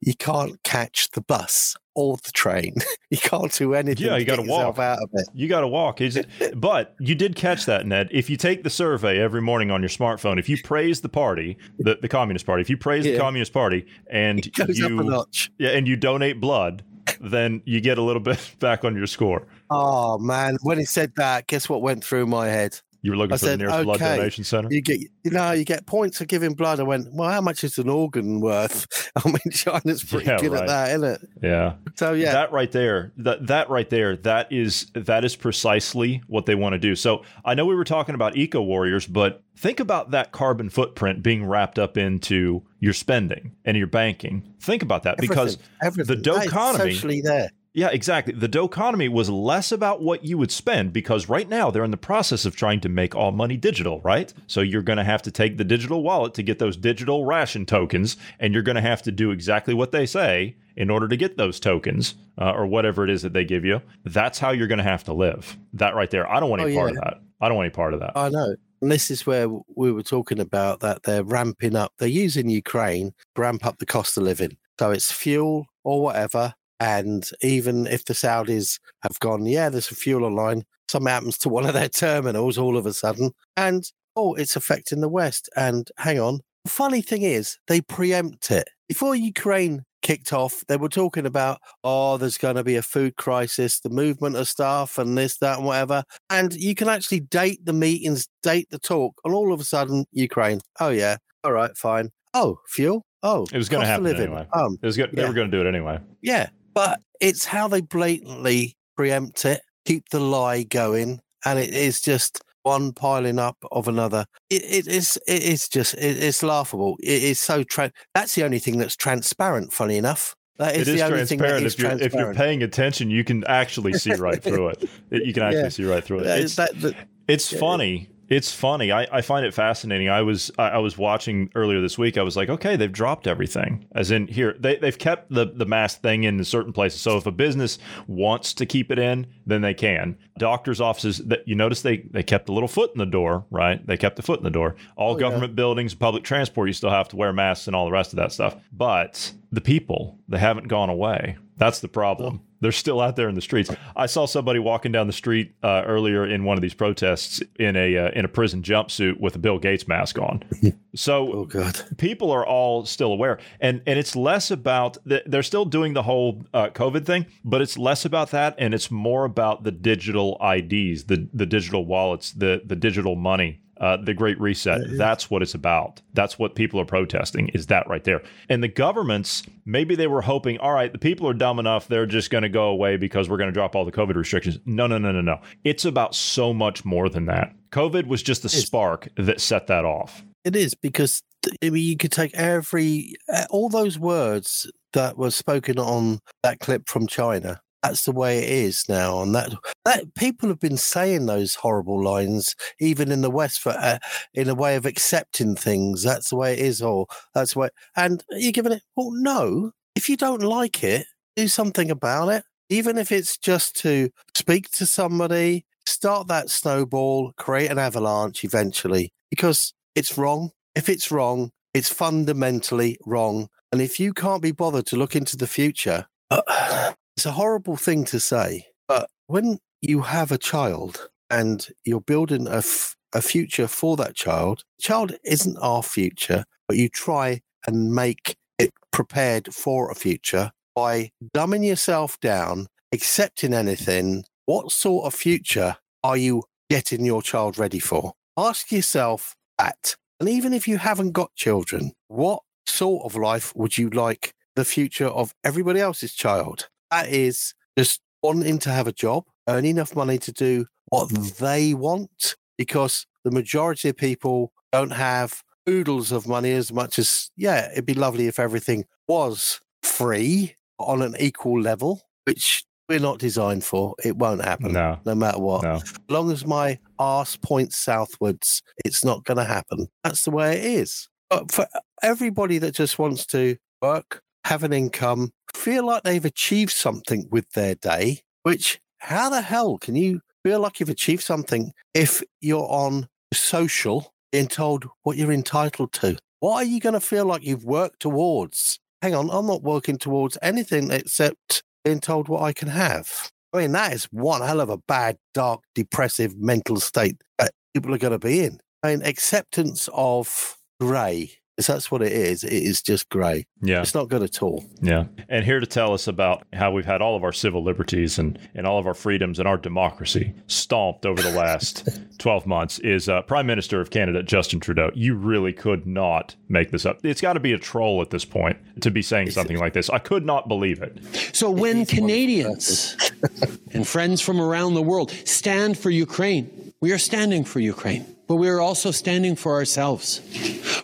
you can't catch the bus or the train. You can't do anything. Yeah, you got to walk out of it. You got to walk. Is it? But you did catch that, Ned. If you take the survey every morning on your smartphone, if you praise the party, the, the Communist Party, if you praise the Communist Party, and you up a notch. yeah, and you donate blood, then you get a little bit back on your score. Oh man, when he said that, guess what went through my head? You were looking I for the said, nearest blood okay, donation center. You get, you know, you get points for giving blood. I went, well, how much is an organ worth? I mean, China's pretty Yeah, good right. at that, isn't it? Yeah. So yeah, that right there, that that right there, that is that is precisely what they want to do. So I know we were talking about eco warriors, but think about that carbon footprint being wrapped up into your spending and your banking. Think about that because Everything. the dough economy socially there. Yeah, exactly. The dough economy was less about what you would spend because right now they're in the process of trying to make all money digital, right? So you're going to have to take the digital wallet to get those digital ration tokens, and you're going to have to do exactly what they say in order to get those tokens uh, or whatever it is that they give you. That's how you're going to have to live. That right there. I don't want any Oh, part yeah. of that. I don't want any part of that. I know. And this is where we were talking about that they're ramping up. They're using Ukraine to ramp up the cost of living. So it's fuel or whatever. And even if the Saudis have gone, yeah, there's a fuel online, something happens to one of their terminals all of a sudden. And oh, it's affecting the West. And hang on. The funny thing is, they preempt it. Before Ukraine kicked off, they were talking about, oh, there's going to be a food crisis, the movement of staff, and this, that, and whatever. And you can actually date the meetings, date the talk, and all of a sudden, Ukraine. Oh yeah, all right, fine. Oh, fuel. Oh, It was going to happen anyway. Um, it was go- They yeah. were going to do it anyway. yeah, but it's how they blatantly preempt it, keep the lie going, and it is just one piling up of another. It, it is it is just it, it's laughable. It is so tra- that's the only thing that's transparent. Funny enough, that is It is the only thing that transparent. If you're, if you're paying attention, you can actually see right through it. It- You can actually Yeah. see right through it. It's, that- that- it's yeah. funny It's funny. I, I find it fascinating. I was I, was watching earlier this week. I was like, okay, they've dropped everything. As in here, they they've kept the the mask thing in certain places. So if a business wants to keep it in, then they can. Doctors' offices. That you notice they they kept a little foot in the door, right? They kept the foot in the door. All Oh, government buildings, public transport, you still have to wear masks and all the rest of that stuff. But the people, they haven't gone away. That's the problem. They're still out there in the streets. I saw somebody walking down the street uh, earlier in one of these protests in a uh, in a prison jumpsuit with a Bill Gates mask on. So oh god, people are all still aware, and and it's less about the, they're still doing the whole uh, COVID thing, but it's less about that, and it's more about the digital IDs, the the digital wallets, the the digital money. Uh, the Great Reset. That's what it's about. That's what people are protesting. Is that right there? And the governments, maybe they were hoping, all right, the people are dumb enough; they're just going to go away because we're going to drop all the COVID restrictions. No, no, no, no, no. It's about so much more than that. COVID was just the spark that set that off. It is because I mean you could take every all those words that were spoken on that clip from China. That's the way it is now, and that that people have been saying those horrible lines even in the West for uh, in a way of accepting things. That's the way it is, or that's the way. And you're giving it. Well, no. If you don't like it, do something about it. Even if it's just to speak to somebody, start that snowball, create an avalanche eventually, because it's wrong. If it's wrong, it's fundamentally wrong. And if you can't be bothered to look into the future, uh, it's a horrible thing to say. But when you have a child and you're building a, f- a future for that child, child isn't our future, but you try and make it prepared for a future by dumbing yourself down, accepting anything. What sort of future are you getting your child ready for? Ask yourself that. And even if you haven't got children, what sort of life would you like the future of everybody else's child? That is just wanting to have a job, earn enough money to do what they want, because the majority of people don't have oodles of money as much as, yeah, it'd be lovely if everything was free on an equal level, which we're not designed for. It won't happen. No. No matter what. No. As long as my arse points southwards, it's not going to happen. That's the way it is. But for everybody that just wants to work, have an income, feel like they've achieved something with their day, which how the hell can you feel like you've achieved something if you're on social being told what you're entitled to? What are you going to feel like you've worked towards? Hang on, I'm not working towards anything except being told what I can have. I mean, that is one hell of a bad, dark, depressive mental state that people are going to be in. I mean, acceptance of grey, because that's what it is. It is just grey. Yeah. It's not good at all. Yeah. And here to tell us about how we've had all of our civil liberties and, and all of our freedoms and our democracy stomped over the last 12 months is uh, Prime Minister of Canada, Justin Trudeau. You really could not make this up. It's got to be a troll at this point to be saying something like this. I could not believe it. So when Canadians and friends from around the world stand for Ukraine, we are standing for Ukraine, but we are also standing for ourselves,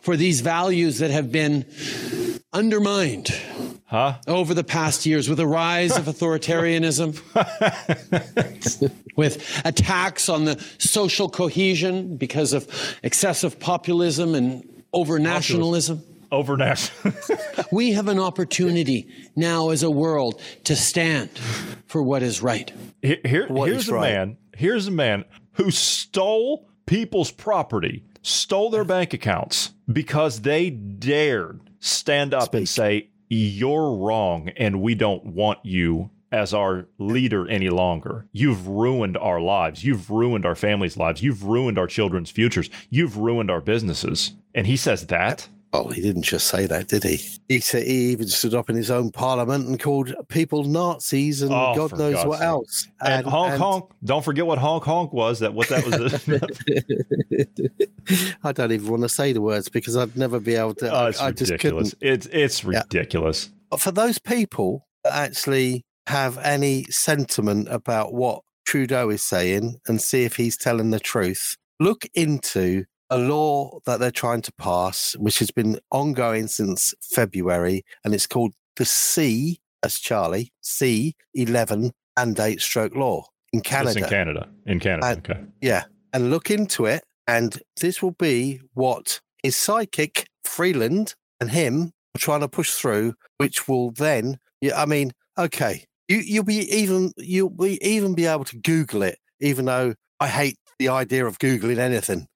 for these values that have been undermined huh? over the past years with a rise of authoritarianism, with attacks on the social cohesion because of excessive populism and over nationalism. Over national. we have an opportunity now as a world to stand for what is right. Here, here- What here's is a right. man. Here's a man who stole people's property, stole their bank accounts because they dared stand up and say, "You're wrong, and we don't want you." As our leader any longer. You've ruined our lives. You've ruined our families' lives. You've ruined our children's futures. You've ruined our businesses. And he says that. Oh, he didn't just say that, did he? He said he even stood up in his own parliament and called people Nazis and Oh, God knows God's what sake. else. And, honk honk. Don't forget what honk honk was. That what that was. I don't even want to say the words because I'd never be able to. Oh, I- it's I just ridiculous. couldn't. It's it's ridiculous. But for those people that actually have any sentiment about what Trudeau is saying and see if he's telling the truth, look into a law that they're trying to pass, which has been ongoing since February, and it's called the C, as Charlie, C11 mandate stroke law in It's Canada. in Canada. In Canada. And- okay. Yeah. And look into it And this will be what his sidekick, Freeland, and him are trying to push through, which will then, yeah, I mean, okay, you, you'll be even, you'll be even be able to Google it, even though I hate the idea of Googling anything.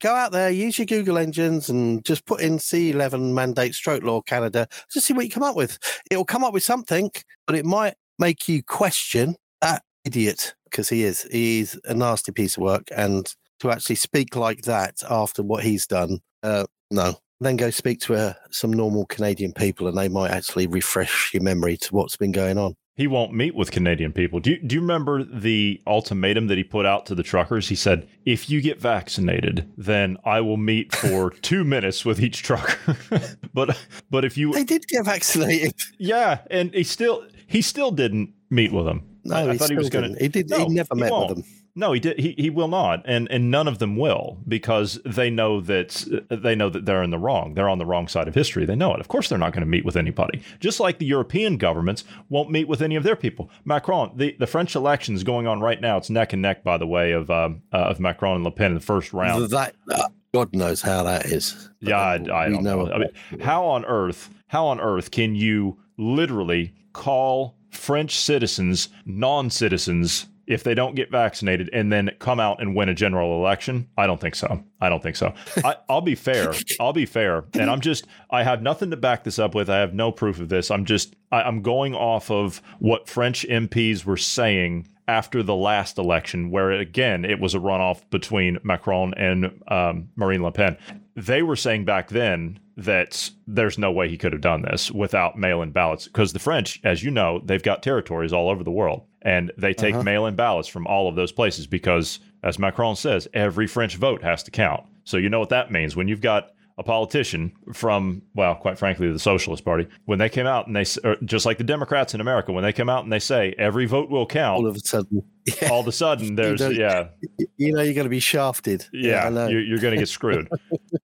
Go out there, use your Google engines and just put in C11 mandate stroke law Canada, just see what you come up with. It will come up with something, but it might make you question that idiot because he is. He's a nasty piece of work. And to actually speak like that after what he's done, uh, no. Then go speak to uh, some normal Canadian people and they might actually refresh your memory to what's been going on. He won't meet with Canadian people. Do you, do you remember the ultimatum that he put out to the truckers? He said, if you get vaccinated, then I will meet for two minutes with each trucker. but but if you They did get vaccinated. Yeah, and he still he still didn't meet with them. No, I, I he thought he was going to. didn't. He did- he never met with them. No, he did. He, he will not, and and none of them will because they know that they know that they're in the wrong. They're on the wrong side of history. They know it. Of course, they're not going to meet with anybody. Just like the European governments won't meet with any of their people. Macron, the, the French election is going on right now. It's neck and neck, by the way, of um, uh, of Macron and Le Pen in the first round. That, uh, God knows how that is. Yeah, I, I don't know. I mean, how on earth, how on earth can you literally call French citizens non-citizens if they don't get vaccinated and then come out and win a general election? I don't think so. I don't think so. I, I'll be fair. I'll be fair, and I'm just. I have nothing to back this up with. I have no proof of this. I'm just. I, I'm going off of what French MPs were saying after the last election, where again it was a runoff between Macron and um, Marine Le Pen. They were saying back then that there's no way he could have done this without mail-in ballots because the French, as you know, they've got territories all over the world, and they take Uh-huh. mail-in ballots from all of those places because, as Macron says, every French vote has to count. So you know what that means when you've got a politician from, well, quite frankly, the Socialist Party, when they came out and they, er, just like the Democrats in America, when they come out and they say every vote will count, all of a sudden, all of a sudden, there's, know- yeah, You know, you're going to be shafted. yeah, I know. you're, you're going to get screwed.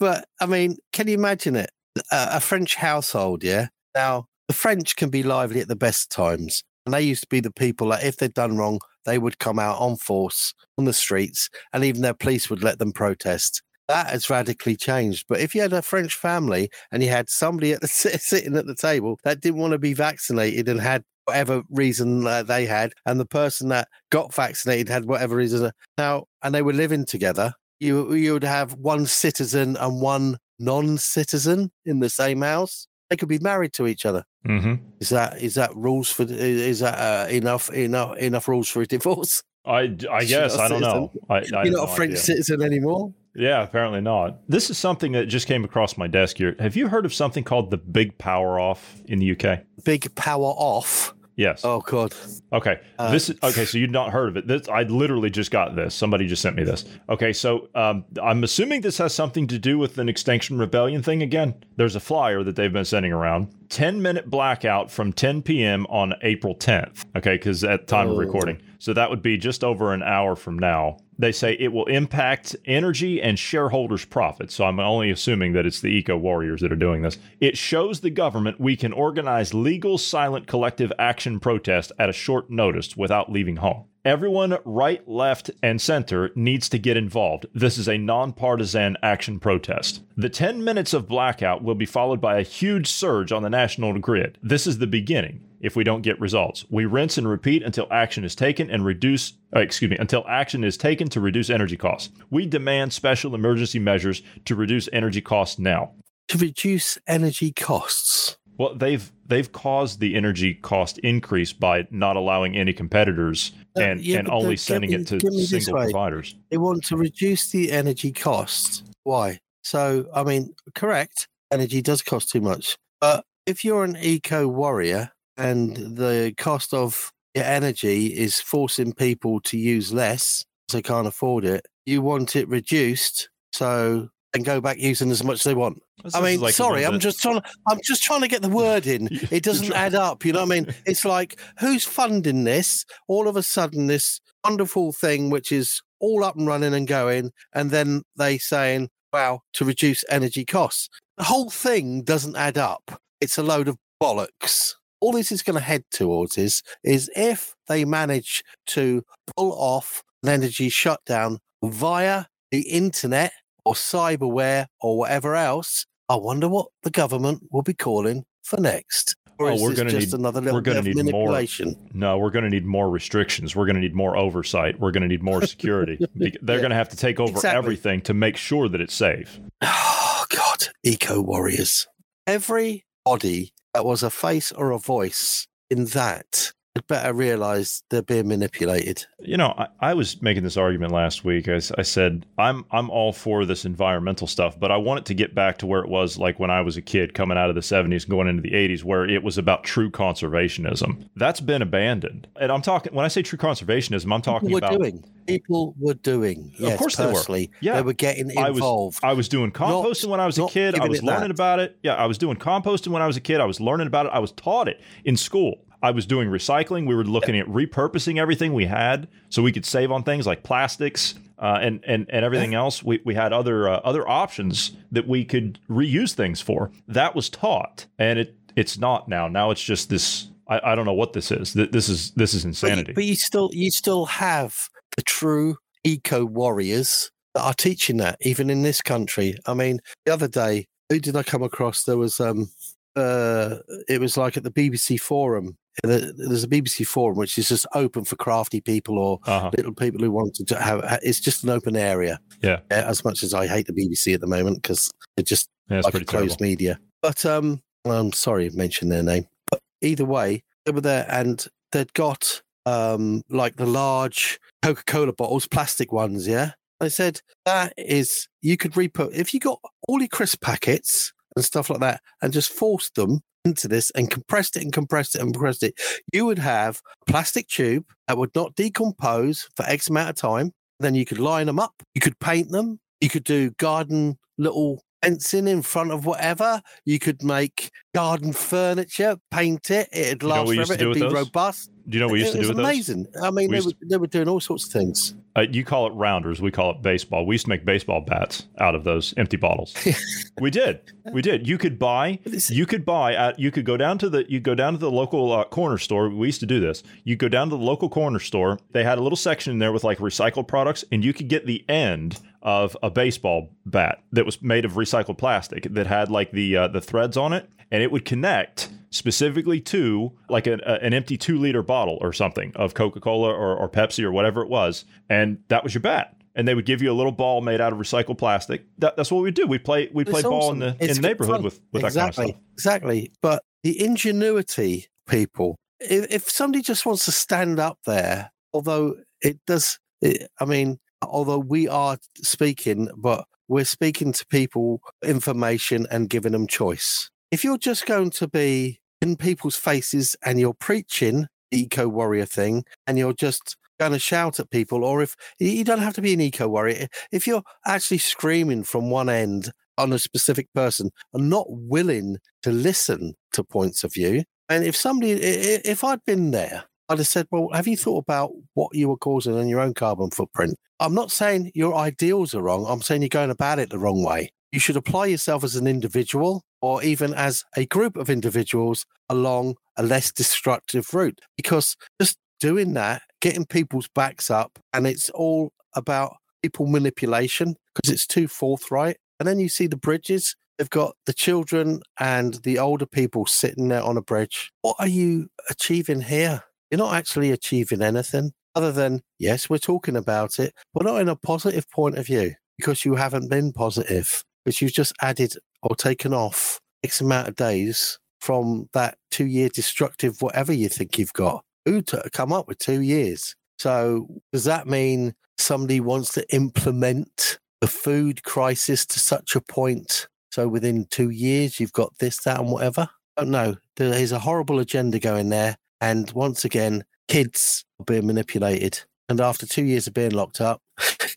But I mean, can you imagine it? A, a French household, yeah. Now the French can be lively at the best times, and they used to be the people that if they'd done wrong, they would come out on force on the streets, and even their police would let them protest. That has radically changed. But if you had a French family and you had somebody at the, sitting at the table that didn't want to be vaccinated and had whatever reason uh, they had, and the person that got vaccinated had whatever reason now, and they were living together, you you would have one citizen and one non-citizen in the same house. They could be married to each other. Mm-hmm. Is that is that rules for is that uh, enough enough enough rules for a divorce? I, I guess I don't know. I, I You're not no a French idea. citizen anymore. Yeah, apparently not. This is something that just came across my desk here. Have you heard of something called the Big Power Off in the UK? Big power off. Yes. Oh God. Okay. Uh, this is okay. So you've not heard of it. This I literally just got this. Somebody just sent me this. Okay. So um, I'm assuming this has something to do with an Extinction Rebellion thing again. There's a flyer that they've been sending around. 10 minute blackout from 10 p.m. on April 10th. Okay, because at time of Oh. recording, so that would be just over an hour from now. They say it will impact energy and shareholders' profits. So I'm only assuming that it's the eco warriors that are doing this. It shows the government we can organize legal, silent, collective action protest at a short notice without leaving home. Everyone, right, left, and center, needs to get involved. This is a nonpartisan action protest. The 10 minutes of blackout will be followed by a huge surge on the national grid. This is the beginning if we don't get results. We rinse and repeat until action is taken and reduce, uh, excuse me, until action is taken to reduce energy costs. We demand special emergency measures to reduce energy costs now. To reduce energy costs. Well, they've they've caused the energy cost increase by not allowing any competitors Uh, and yeah, and only sending give it to me- me single providers. They want to reduce the energy cost. Why? So, I mean, correct, energy does cost too much. But if you're an eco warrior and the cost of your energy is forcing people to use less, so they can't afford it, you want it reduced so and go back using as much as they want. I mean, like sorry, I'm just trying. To, I'm just trying to get the word in. It doesn't add up. You know what I mean? It's like who's funding this? All of a sudden, this wonderful thing, which is all up and running and going, and then they saying, "Wow, to reduce energy costs." The whole thing doesn't add up. It's a load of bollocks. All this is going to head towards is is if they manage to pull off an energy shutdown via the internet or cyberware or whatever else, I wonder what the government will be calling for next. Or oh, is we're going to just need another little we're going bit to of need more. manipulation? No, we're going to need more restrictions. We're going to need more oversight. We're going to need more security. They're Yeah. going to have to take over Exactly. everything to make sure that it's safe. Oh God, eco warriors! Everybody that was a face or a voice in that had better realise they're being manipulated. You know, I, I was making this argument last week. I said I'm I'm all for this environmental stuff, but I want it to get back to where it was like when I was a kid, coming out of the '70s, going into the '80s, where it was about true conservationism. That's been abandoned. And I'm talking when I say true conservationism, I'm talking People about doing. People were doing. Yes, of course personally, they were. Yeah, they were getting I was- involved. I was, doing composting when I was a kid. I was learning that. about it. Yeah, I was doing composting when I was a kid. I was learning about it. I was taught it in school. I was doing recycling. We were looking at repurposing everything we had so we could save on things like plastics uh, and and and everything else. We we had other uh, other options that we could reuse things for. That was taught, and it it's not now. Now it's just this. I, I don't know what this is. This is this is But you, insanity. but you still you still have the true eco warriors that are teaching that even in this country. I mean, the other day, who did I come across? There was um uh it was like at the BBC forum. There- There's a BBC forum which is just open for crafty people or Uh-huh. little people who want to have. It's just an open area. Yeah. As much as I hate the BBC at the moment because they're just Yeah, like a closed terrible. media. But um, I'm sorry I mentioned their name. But either way, they were there and they'd got um like the large Coca-Cola bottles, plastic ones, yeah. I said that is you could reput if you got all your crisp packets and stuff like that and just forced them into this and compressed it and compressed it and compressed it, you would have a plastic tube that would not decompose for X amount of time. Then you could line them up, you could paint them, you could do garden little fencing in front of whatever. You could make garden furniture, paint it, it'd You know last used to forever, it'd be those? robust. Do you know what we used to do with those? amazing. I mean, We they were, they were doing all sorts of things. Uh, you call it rounders. We call it baseball. We used to make baseball bats out of those empty bottles. we did. We did. You could buy. You could buy. At, you could go down to the. You go down to the local uh, corner store. We used to do this. You go down to the local corner store. They had a little section in there with like recycled products, and you could get the end of a baseball bat that was made of recycled plastic that had like the uh, the threads on it, and it would connect specifically to like an, a, an empty two liter bottle or something of Coca Cola or, or Pepsi or whatever it was, and that was your bat. And they would give you a little ball made out of recycled plastic. That, that's what we do. We play we play ball in the It's in the neighborhood fun. with with exactly, that kind of stuff. Exactly. But the ingenuity, people, if, if somebody just wants to stand up there, although it does, it, I mean, although we are speaking, but we're speaking to people information and giving them choice. If you're just going to be in people's faces and you're preaching the eco warrior thing and you're just going to shout at people, or if you don't have to be an eco warrior, if you're actually screaming from one end on a specific person and not willing to listen to points of view, and if somebody, if I'd been there, I'd have said, Well, have you thought about what you were causing on your own carbon footprint? I'm not saying your ideals are wrong. I'm saying you're going about it the wrong way. You should apply yourself as an individual or even as a group of individuals along a less destructive route because just doing that, getting people's backs up, and it's all about people manipulation because it's too forthright. And then you see the bridges, they've got the children and the older people sitting there on a bridge. What are you achieving here? You're not actually achieving anything other than, yes, we're talking about it, but not in a positive point of view because you haven't been positive, because you've just added or taken off X amount of days from that two year destructive whatever you think you've got. Who to come up with two years? So does that mean somebody wants to implement the food crisis to such a point? So within two years you've got this, that, and whatever? I don't know. There is a horrible agenda going there. And once again, kids are being manipulated. And after two years of being locked up,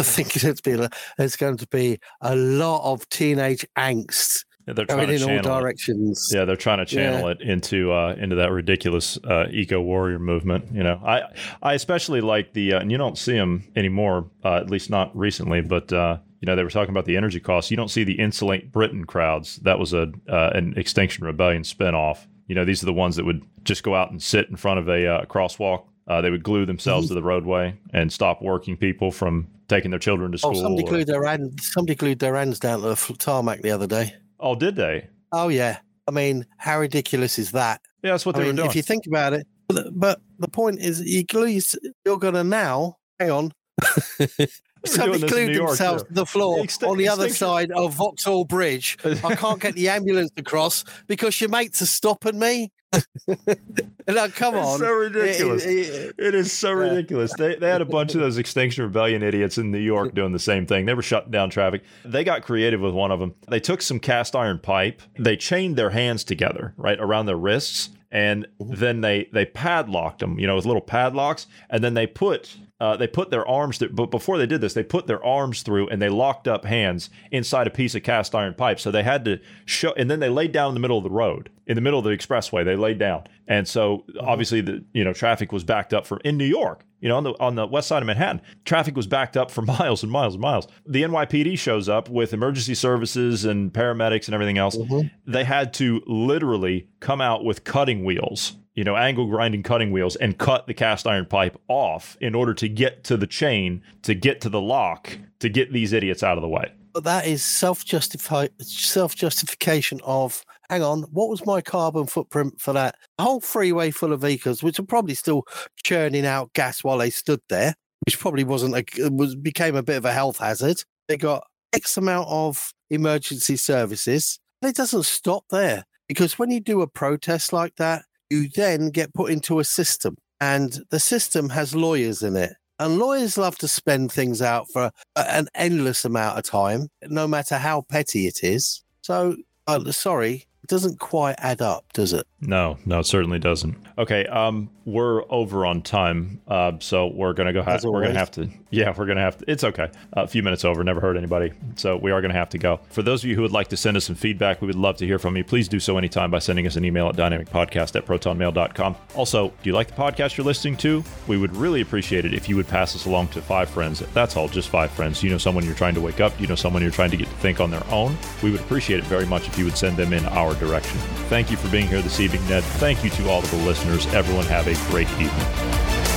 I think it's been a, there's going to be a lot of teenage angst Yeah, they're going trying to in all channel it. directions. Yeah, they're trying to channel Yeah. it into uh, into that ridiculous uh, eco warrior movement. You know, I I especially like the uh, and you don't see them anymore, uh, at least not recently. But uh, you know, they were talking about the energy costs. You don't see the Insulate Britain crowds. That was a uh, an Extinction Rebellion spinoff. You know, these are the ones that would just go out and sit in front of a uh, crosswalk Uh, they would glue themselves mm-hmm. to the roadway and stop working people from taking their children to oh, school. Oh, somebody glued their hands. Somebody glued their hands down to the tarmac the other day. Oh, did they? Oh yeah. I mean, how ridiculous is that? Yeah, that's what I they mean, were doing. If you think about it, but the, but the point is, you glue. You're gonna now. Hang on. Somebody glued themselves to the floor on the other side of Vauxhall Bridge. I can't get the ambulance across because your mates are stopping me. no, come on. It's so ridiculous. It, it, it is so ridiculous. They, they had a bunch of those Extinction Rebellion idiots in New York doing the same thing. They were shutting down traffic. They got creative with one of them. They took some cast iron pipe, they chained their hands together, right, around their wrists and then they they padlocked them, you know, with little padlocks, and then they put uh, they put their arms through, but before they did this, they put their arms through and they locked up hands inside a piece of cast iron pipe. So they had to show, and then they laid down in the middle of the road, in the middle of the expressway. They laid down, and so obviously the you know traffic was backed up for in New York. You know, on the on the west side of Manhattan, traffic was backed up for miles and miles and miles. The NYPD shows up with emergency services and paramedics and everything else. Mm-hmm. They had to literally come out with cutting wheels you know, angle grinding cutting wheels and cut the cast iron pipe off in order to get to the chain, to get to the lock, to get these idiots out of the way. But that is self justify self justification of hang on, what was my carbon footprint for that? A whole freeway full of vehicles, which are probably still churning out gas while they stood there, which probably wasn't a was became a bit of a health hazard. They got X amount of emergency services. It doesn't stop there because when you do a protest like that, you then get put into a system, and the system has lawyers in it. And lawyers love to spend things out for an endless amount of time, no matter how petty it is. So, uh, sorry, doesn't quite add up, does it? No, no, it certainly doesn't. Okay, um, we're over on time, uh, so we're gonna go. Ha- we're gonna have to. Yeah, we're gonna have to. It's okay. A few minutes over. Never hurt anybody, so we are gonna have to go. For those of you who would like to send us some feedback, we would love to hear from you. Please do so anytime by sending us an email at dynamicpodcast at protonmail.com. Also, do you like the podcast you're listening to? We would really appreciate it if you would pass us along to five friends. That's all, just five friends. You know someone you're trying to wake up. You know someone you're trying to get to think on their own. We would appreciate it very much if you would send them in our direction. Thank you for being here this evening, Ned. Thank you to all of the listeners. Everyone have a great evening.